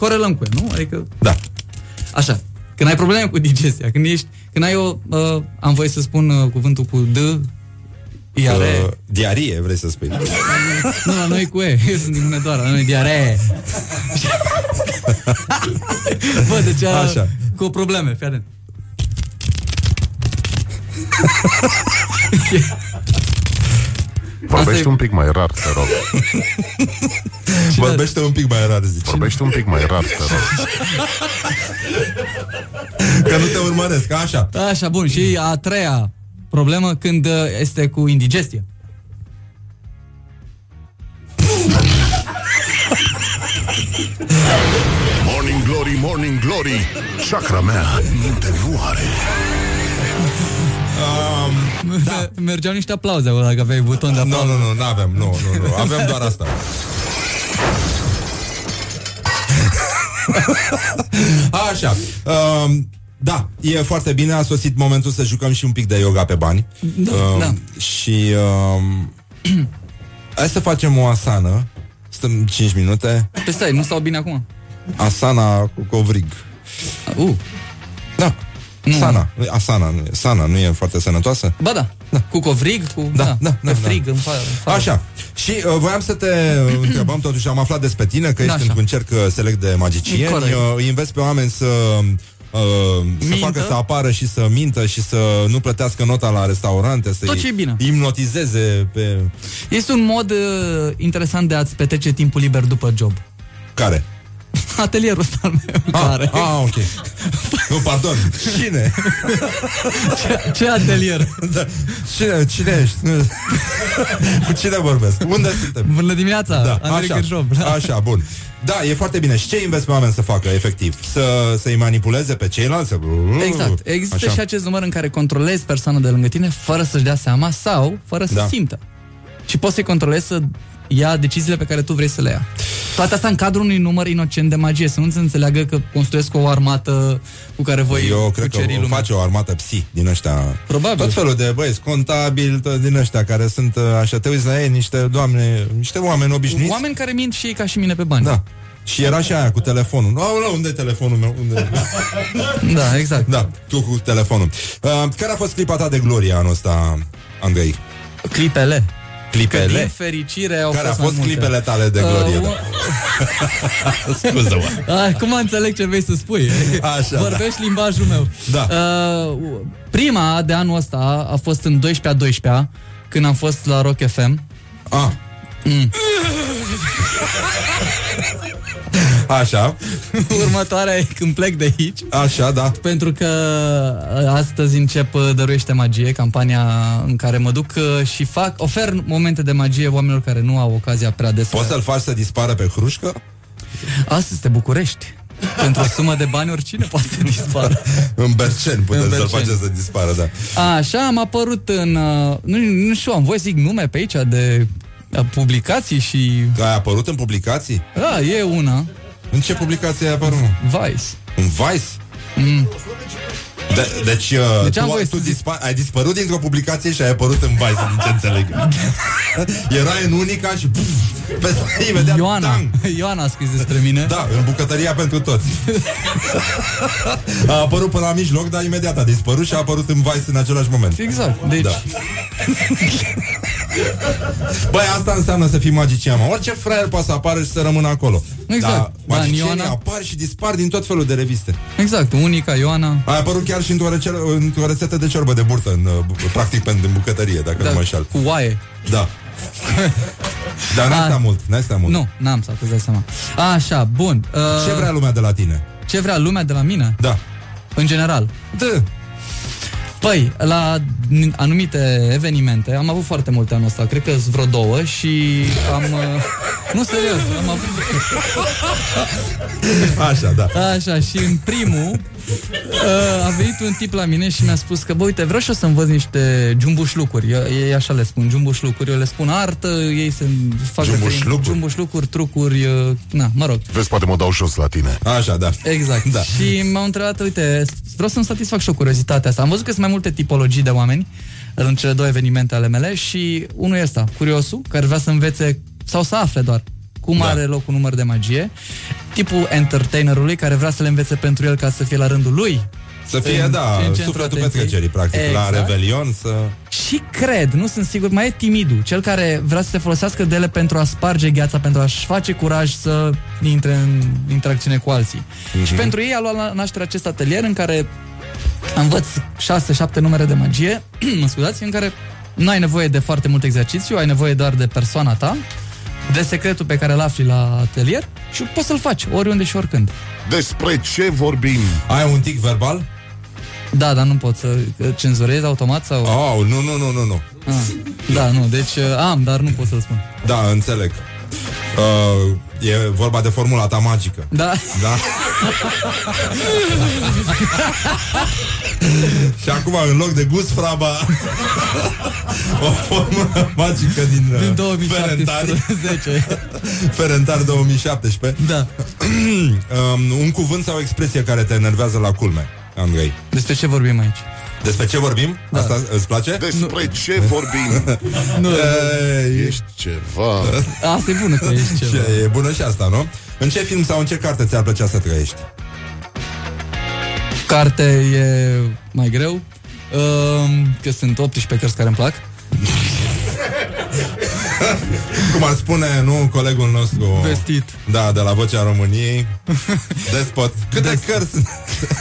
Corelăm cu ea, nu? Adică, da așa. Când ai probleme cu digestia, când ești... Când ai o... Uh, am voie să spun uh, cuvântul cu D, iare... Uh, diarie, vrei să spui Nu, <laughs> la noi cu E. Eu <laughs> sunt din Hunedoara, la noi diaree. <laughs> Bă, deci a, Așa. cu probleme, fii atent. Vorbește e- un pic mai rar, te rog. <laughs> Vorbește un pic mai rar, zice Vorbește un pic mai rar, te rog. <laughs> Că nu te urmăresc, așa Așa, bun. Și a treia problemă când uh, este cu indigestie. Morning Glory, Morning Glory Chakra mea minte nu are um, da. <laughs> Mergeau niște aplauze acolo dacă aveai buton de Nu, aplauz. nu, nu, nu avem, nu, nu, nu Avem doar asta <laughs> Așa um, Da, e foarte bine A sosit momentul să jucăm și un pic de yoga pe bani Da, da. Și um, <clears throat> Hai să facem o asana Stăm 5 minute Păi stai, nu stau bine acum. Asana cu covrig Uh, Da, Sana, asana, nu e, sana nu e foarte sănătoasă? ba da. da. Cu covrig, cu... Da, da, da, pe da. frig, în fa- în fară. Așa. Și uh, voiam să te uh, <clears throat> întrebam, totuși am aflat despre tine că Da, ești așa. în cerc uh, select de magicieni. Corect. Uh, îi înveți pe oameni să uh, să Mintă. facă să apară și să mintă și să nu plătească nota la restaurante, să Tot ce e bine. hipnotizeze pe Este un mod uh, interesant de a-ți petrece timpul liber după job. care? <laughs> Atelierul ăsta al meu, care... Ah, ok. nu, pardon. Cine? <laughs> Ce, ce atelier? da. Cine, cine ești? <laughs> Cu cine vorbesc? Unde suntem? Bună dimineața, Da, Andrei așa, Cârșov. așa, bun. Da, e foarte bine. Și ce investi pe oameni să facă, efectiv? Să, să-i manipuleze pe ceilalți? Să... Exact. Există Așa. și acest număr în care controlezi persoana de lângă tine fără să-și dea seama sau fără să Da. simtă. Și poți să-i controlezi să ia deciziile pe care tu vrei să le ia. Toate astea în cadrul unui număr inocent de magie, să nu se înțeleagă că construiesc o armată cu care voi Eu cred că cuceri o lumea. face o armată psi din ăștia. Probabil. Tot felul de băieți, contabili, tot din ăștia care sunt uh, așa, te uiți la ei, niște doamne, niște oameni obișnuiți. Oameni care mint și ei ca și mine pe bani. Da. Și era și aia cu telefonul. Aoleu, unde e telefonul meu? Unde? <laughs> Da, exact. Da, tu cu telefonul. Uh, care a fost clipa ta de glorie anul ăsta, Andrei? Clipele. Clipele? Că din fericire au Care a fost, fost mai multe. clipele tale de glorie? Uh, <laughs> Scuză-mă. Acum înțeleg ce vrei să spui. Așa, Vorbești limbajul meu. Da. Uh, prima de anul ăsta a fost în 12-a 12-a, când am fost la Rock FM. Ah. Mm. <laughs> Așa. <laughs> Următoarea e când plec de aici. Așa, da. Pentru că uh, astăzi încep uh, Dăruiește Magie, campania în care mă duc uh, și fac, ofer momente de magie oamenilor care nu au ocazia prea des. Poți să-l faci să dispară pe hrușcă? Astăzi te București. Pentru o sumă de bani oricine poate să dispară. <laughs> În Berceni putem În să-l Berceni. facem să dispară, da. Așa, am apărut în... uh, Nu, nu știu, am voie să zic nume pe aici de uh, publicații și... Ai apărut în publicații? Da, e una. În ce publicație ai apărut? Vice. În Vice? Mm. De, deci, uh, Deci am tu, voie tu să zic- dispa- ai dispărut dintr-o publicație și ai apărut în Vice, din ce înțeleg. <laughs> Erai în Unica și puf, peste <laughs> imediat, Ioana. tang! Ioana a scris despre mine. Da, în bucătăria pentru toți. <laughs> A apărut până la mijloc, dar imediat a dispărut și a apărut în Vice în același moment. Exact, deci... Da. Băi, asta înseamnă să fii magician, mă. Orice fraier poate să apară și să rămână acolo. Exact. Dar Da, în magicienii Ioana- apar și dispar din tot felul de reviste. Exact, unica, Ioana. A apărut chiar și într-o, rece- într-o rețetă de ciorbă de burtă, în, uh, bu- practic pentru în bucătărie, dacă Da, nu mă înșel. cu oaie. Da. <laughs> Dar n-ai A. stat mult, n-ai stat mult. Nu, n-am să îți dai seama. Așa, bun. Uh, Ce vrea lumea de la tine? ce vrea lumea de la mine? Da. În general. Da. Păi, la n- anumite evenimente, am avut foarte multe anul ăsta, cred că sunt vreo două și am... Uh, <laughs> nu, serios, am avut... Așa, da. Așa, și în primul uh, a venit un tip la mine și mi-a spus că, bă, uite, vreau și eu să învăț niște jumbușlucuri. Eu- Ei așa le spun, jumbușlucuri. Eu le spun artă, ei se fac Jumbușlucuri. referen- jumbușlucuri, trucuri, uh, na, mă rog. Vezi, poate mă dau jos la tine. Așa, da. Exact. Da. Și m-au întrebat, uite, vreau să-mi satisfac și o curiozitatea asta. Am văzut că sunt mai multe tipologii de oameni în cele două evenimente ale mele și unul e ăsta, curiosul, care vrea să învețe sau să afle doar cum Da. are loc un număr de magie, tipul entertainerului care vrea să le învețe pentru el ca să fie la rândul lui. Să fie, În- da, în centrul sufletul atenției. petrecerii, practic, la Exact. Revelion să... Și cred, nu sunt sigur, mai e timidul, cel care vrea să se folosească de ele pentru a sparge gheața, pentru a-și face curaj să intre în interacțiune cu alții. Mhm. Și pentru ei a luat la naștere acest atelier în care învăț 6-7 numere de magie, <clears throat> mă scuzați, în care nu ai nevoie de foarte mult exercițiu, ai nevoie doar de persoana ta, de secretul pe care îl afli la atelier și poți să-l faci oriunde și oricând. Despre ce vorbim? Ai un tic verbal? Da, dar nu pot să cenzurez automat sau... Oh, nu, nu, nu, nu, nu. Ah, da, nu, deci uh, am, dar nu pot să-l spun. Da, înțeleg. Uh, e vorba de formula ta magică. Da. Da? <laughs> și acum, în loc de gust fraba, <laughs> o formulă magică din, uh, Din 2017. Ferentari. Ferentari 2017. Da. <clears throat> um, un cuvânt sau o expresie care te enervează la culme, Andrei. Despre ce vorbim aici? Despre ce vorbim? Da. Asta îți place? Despre ce vorbim? <laughs> Nu. Ei, Ești ceva. Asta e bună că ești ceva. Ce, e bună și asta, nu? În ce film sau în ce carte ți-ar plăcea să trăiești? Carte e mai greu, um, că sunt 18 cărți care îmi plac. <laughs> Cum ar spune, nu, colegul nostru Vestit. Da, de la Vocea României <laughs> Despot Câte Des... cărți sunt?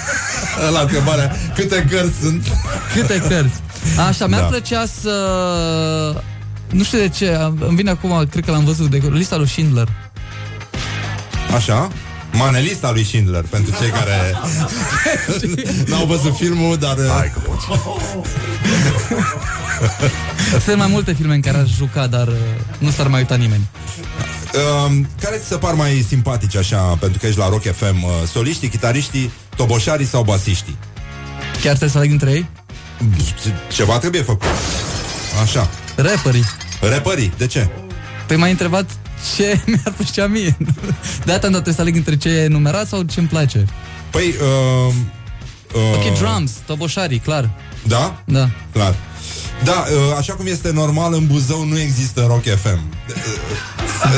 <laughs> la întrebarea Câte cărți sunt? Câte cărți? Așa, mi-ar Da. plăcea să... Nu știu de ce, am- îmi vine acum, cred că l-am văzut, de lista lui Schindler. Așa? Manelista lui Schindler Pentru cei care <laughs> N-au văzut filmul, dar uh, Hai că poți. <laughs> Sunt mai multe filme în care aș juca, dar uh, nu s-ar mai uita nimeni. um, Care ți se par mai simpatici așa Pentru că ești la Rock FM uh, Soliștii, chitariștii, toboșarii sau basiștii? Chiar trebuie să aleg între ei? Ceva trebuie făcut Așa Rapperii. Rapperii, de ce? Păi m-ai întrebat ce <laughs> mi-ar plăcea mie. De asta trebuie să aleg între ce e numerat sau ce îmi place. Păi uh, uh, Ok, drums, toboșarii, clar. Da? Da. Clar. Da, uh, așa cum este normal, în Buzău nu există Rock FM. De,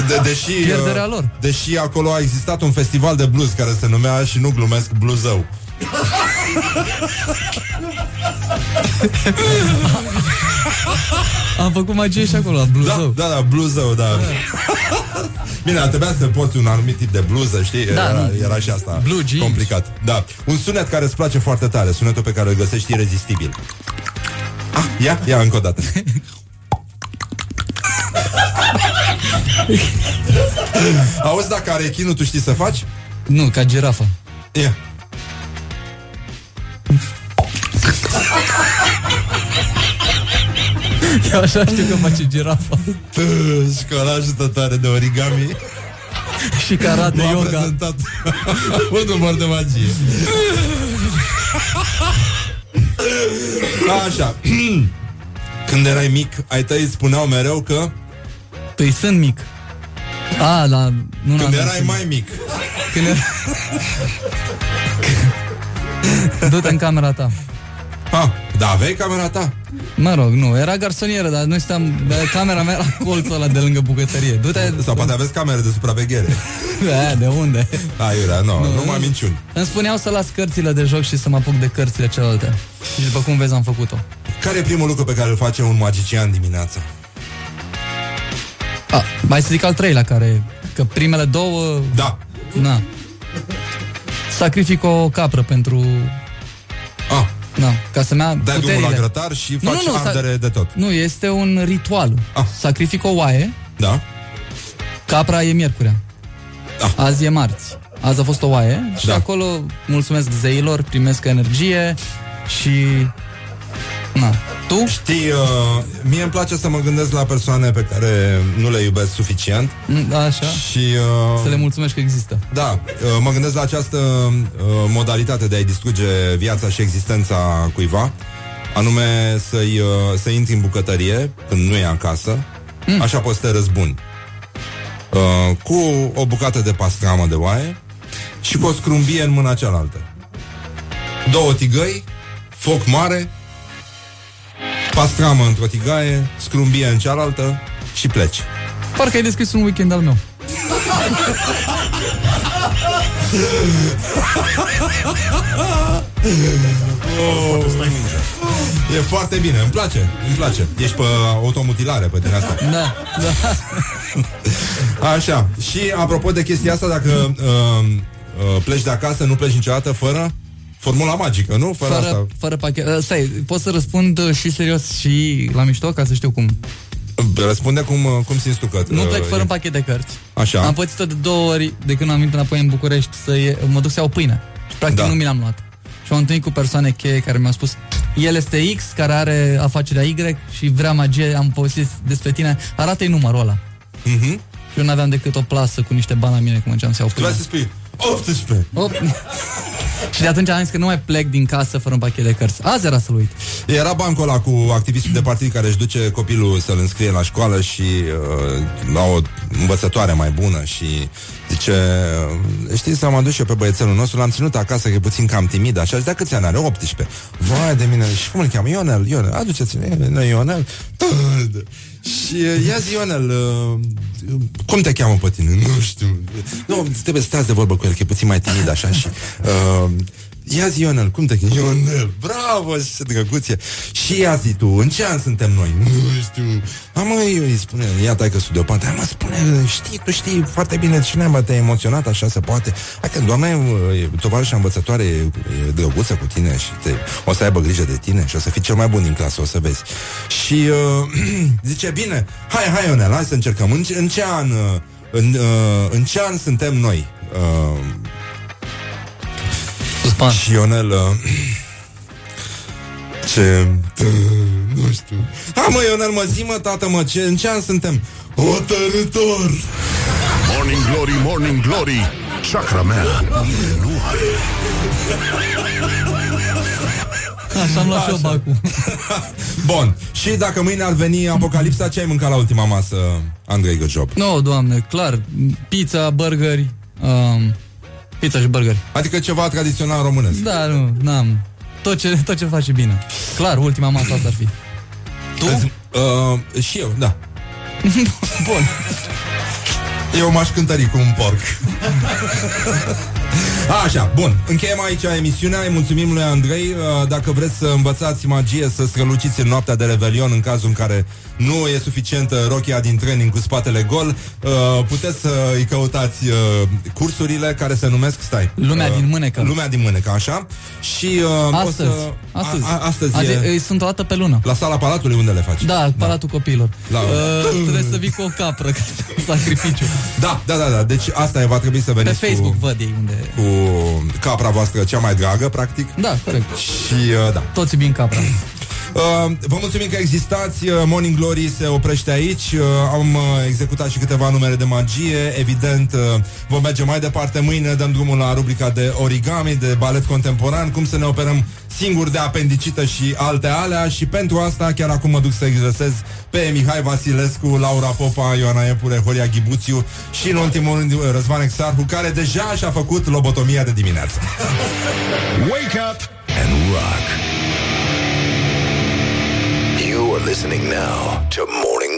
de, deși, uh, Pierderea lor. deși acolo a existat un festival de blues care se numea și nu glumesc Bluzău. <laughs> Am făcut magie și acolo, la bluzău. Da, da, da, bluzău, da. Bine, ar trebuia să poți un anumit tip de bluză, știi? Da, era, nu. era și asta Blue jeans. complicat. Da. Un sunet care îți place foarte tare, sunetul pe care îl găsești irezistibil. Ah, ia, ia încă o dată. <laughs> Auzi, dacă are chinul, tu știi să faci? Nu, ca girafa. Ia. Eu așa știu că face girafa. Școala ajutătoare de origami Și karate M-a yoga. prezentat <laughs> un număr de magie Așa <clears throat> Când erai mic, ai tăi îți spuneau mereu că Păi sunt mic. A, la... Nu Când n-am- erai mai mic Când era... <laughs> Du-te în camera ta. Ha, Da, aveai camera ta? Mă rog, nu, era garsonieră, dar noi stăm... Camera mea era colțul ăla de lângă bucătărie. Du-te... Sau poate aveți camere de supraveghere <laughs> A, de unde? Da, Iurea, nu, nu, nu mai minciuni Îmi spuneau să las cărțile de joc și să mă apuc de cărțile celelalte. Și după cum vezi, am făcut-o. Care e primul lucru pe care îl face un magician dimineața? A, mai să zic al treilea care... Că primele două... Da Na. Sacrific o capră pentru... Ah, Na, ca să mea dai drumul puterile. la grătar și faci nu, nu, sa- ardere de tot Nu, este un ritual. Ah. Sacrific o oaie, Da? capra e miercurea. Da. Azi e marți. Azi a fost o oaie și Da. acolo mulțumesc zeilor, primesc energie și... Na. Tu? Știi, uh, mie îmi place să mă gândesc la persoane pe care nu le iubesc suficient Mm, Așa. și... Uh, Să le mulțumesc că există. Da, uh, mă gândesc la această uh, modalitate de a-i distruge viața și existența cuiva, anume să-i, uh, să intri în bucătărie când nu e acasă, mm. așa poți să te răzbuni. Uh, cu o bucată de pastramă de oaie și cu o scrumbie în mâna cealaltă. Două tigăi, foc mare, pastramă într-o tigaie, scrumbie în cealaltă și pleci. Parcă ai descris un weekend al meu. Oh. E foarte bine, îmi place, îmi place. Ești pe automutilare pe din asta. Da, da. Așa, și apropo de chestia asta, dacă uh, uh, pleci de acasă, nu pleci niciodată fără formula magică, nu? Fără, Fără, asta. fără pachet. Uh, Stai, pot să răspund uh, și serios și la mișto ca să știu cum. Răspunde cum, uh, cum simți tu că... Nu uh, plec fără e- un pachet de cărți. Așa. Am pățit-o de două ori de când am venit înapoi în București să ie, mă duc să iau pâine. Și practic Da. nu mi l-am luat. Și am întâlnit cu persoane cheie care mi-au spus el este X care are afacerea Y și vrea magie, am povestit despre tine, arată-i numărul ăla. Mhm. Și eu n-aveam decât o plasă cu niște bani la mine când mergeam să iau Trebuia pâine. să spui 18. Op. <laughs> și de atunci am zis că nu mai plec din casă fără un pachet de cărți. Azi era să-l uit. Era bancul ăla cu activistul de partid care își duce copilul să-l înscrie la școală și uh, la o învățătoare mai bună și zice, uh, știți să mă duc și eu pe băiețelul nostru, l-am ținut acasă că e puțin cam timid, așa, zice, "Da, câți ani are? 18. Vai de mine, și cum îl cheamă? Ionel, Ionel, aduceți-ne, nu, Ionel. Și uh, ia zi, Ionel, uh, cum te cheamă pe tine? <laughs> Nu știu. Nu, trebuie să stați de vorbă cu el, că e puțin mai timid așa și... Uh, Ia zi, Ionel, cum te chemi? Ionel, bravo, ce drăguț e. Și ia zi tu, în ce an suntem noi? Nu știu. A, mă, eu îi spune, ia tai că studiopate. Hai, mă, spune, știi, tu știi foarte bine cine mă te-ai emoționat, așa se poate. Hai că doamna e, e tovarășa învățătoare, e, e drăguță cu tine și te, o să aibă grijă de tine și o să fii cel mai bun din clasă, o să vezi. Și uh, <clears throat> zice, bine, hai, hai, Ionel, hai să încercăm. În, ce- în ce an, uh, în, uh, în ce an suntem noi? Uh, Suspan. și Ionel uh, Ce Nu știu Ha mă Ionel mă zi mă tată mă ce, În ce an suntem? Hotărător Morning Glory, Morning Glory Chakra mea nu are Așa am luat și eu bacul. <laughs> Bun Și dacă mâine ar veni apocalipsa Ce ai mâncat la ultima masă Andrei Găjob? Nu, no, doamne, clar. Pizza, burgeri. Um, pizza și burgeri. Adică ceva tradițional românesc Da, nu, n-am. Tot ce, tot ce face bine. Clar, ultima masă asta ar fi. Tu? Uh, și eu, da <laughs> Bun. Eu m-aș cântări cu un porc <laughs> Așa, bun. Încheiem aici emisiunea. Îi mulțumim lui Andrei. Uh, Dacă vreți să învățați magie, să străluciți în noaptea de Revelion, în cazul în care nu e suficientă rochia din training cu spatele gol, uh, puteți să îi căutați uh, cursurile care se numesc, stai... Lumea uh, din mânecă. Lumea din mânecă, așa. Și uh, Astăzi. o să... Astăzi. A, a, astăzi Azi, e... e... Sunt o dată pe lună. La sala Palatului unde le faci? Da, Palatul Copiilor. La- Uh, trebuie să vii cu o capră ca să <laughs> sacrificiu. Da, da, da, da. Deci asta e, va trebui să Pe veniți Facebook cu, văd ei unde... cu capra voastră cea mai dragă, practic. Da, corect. Și, uh, da. Toți iubim capra. <clears throat> Uh, vă mulțumim că existați uh, Morning Glory se oprește aici uh, Am uh, executat și câteva numere de magie Evident, uh, vom merge mai departe Mâine dăm drumul la rubrica de origami De balet contemporan Cum să ne operăm singuri de apendicită și alte alea Și pentru asta chiar acum mă duc să exersez Pe Mihai Vasilescu, Laura Popa, Ioana Epure, Horia Ghibuțiu Și în ultimul rând uh, Răzvan Exarhu Care deja și-a făcut lobotomia de dimineață <laughs> Wake up and rock. You are listening now to Morning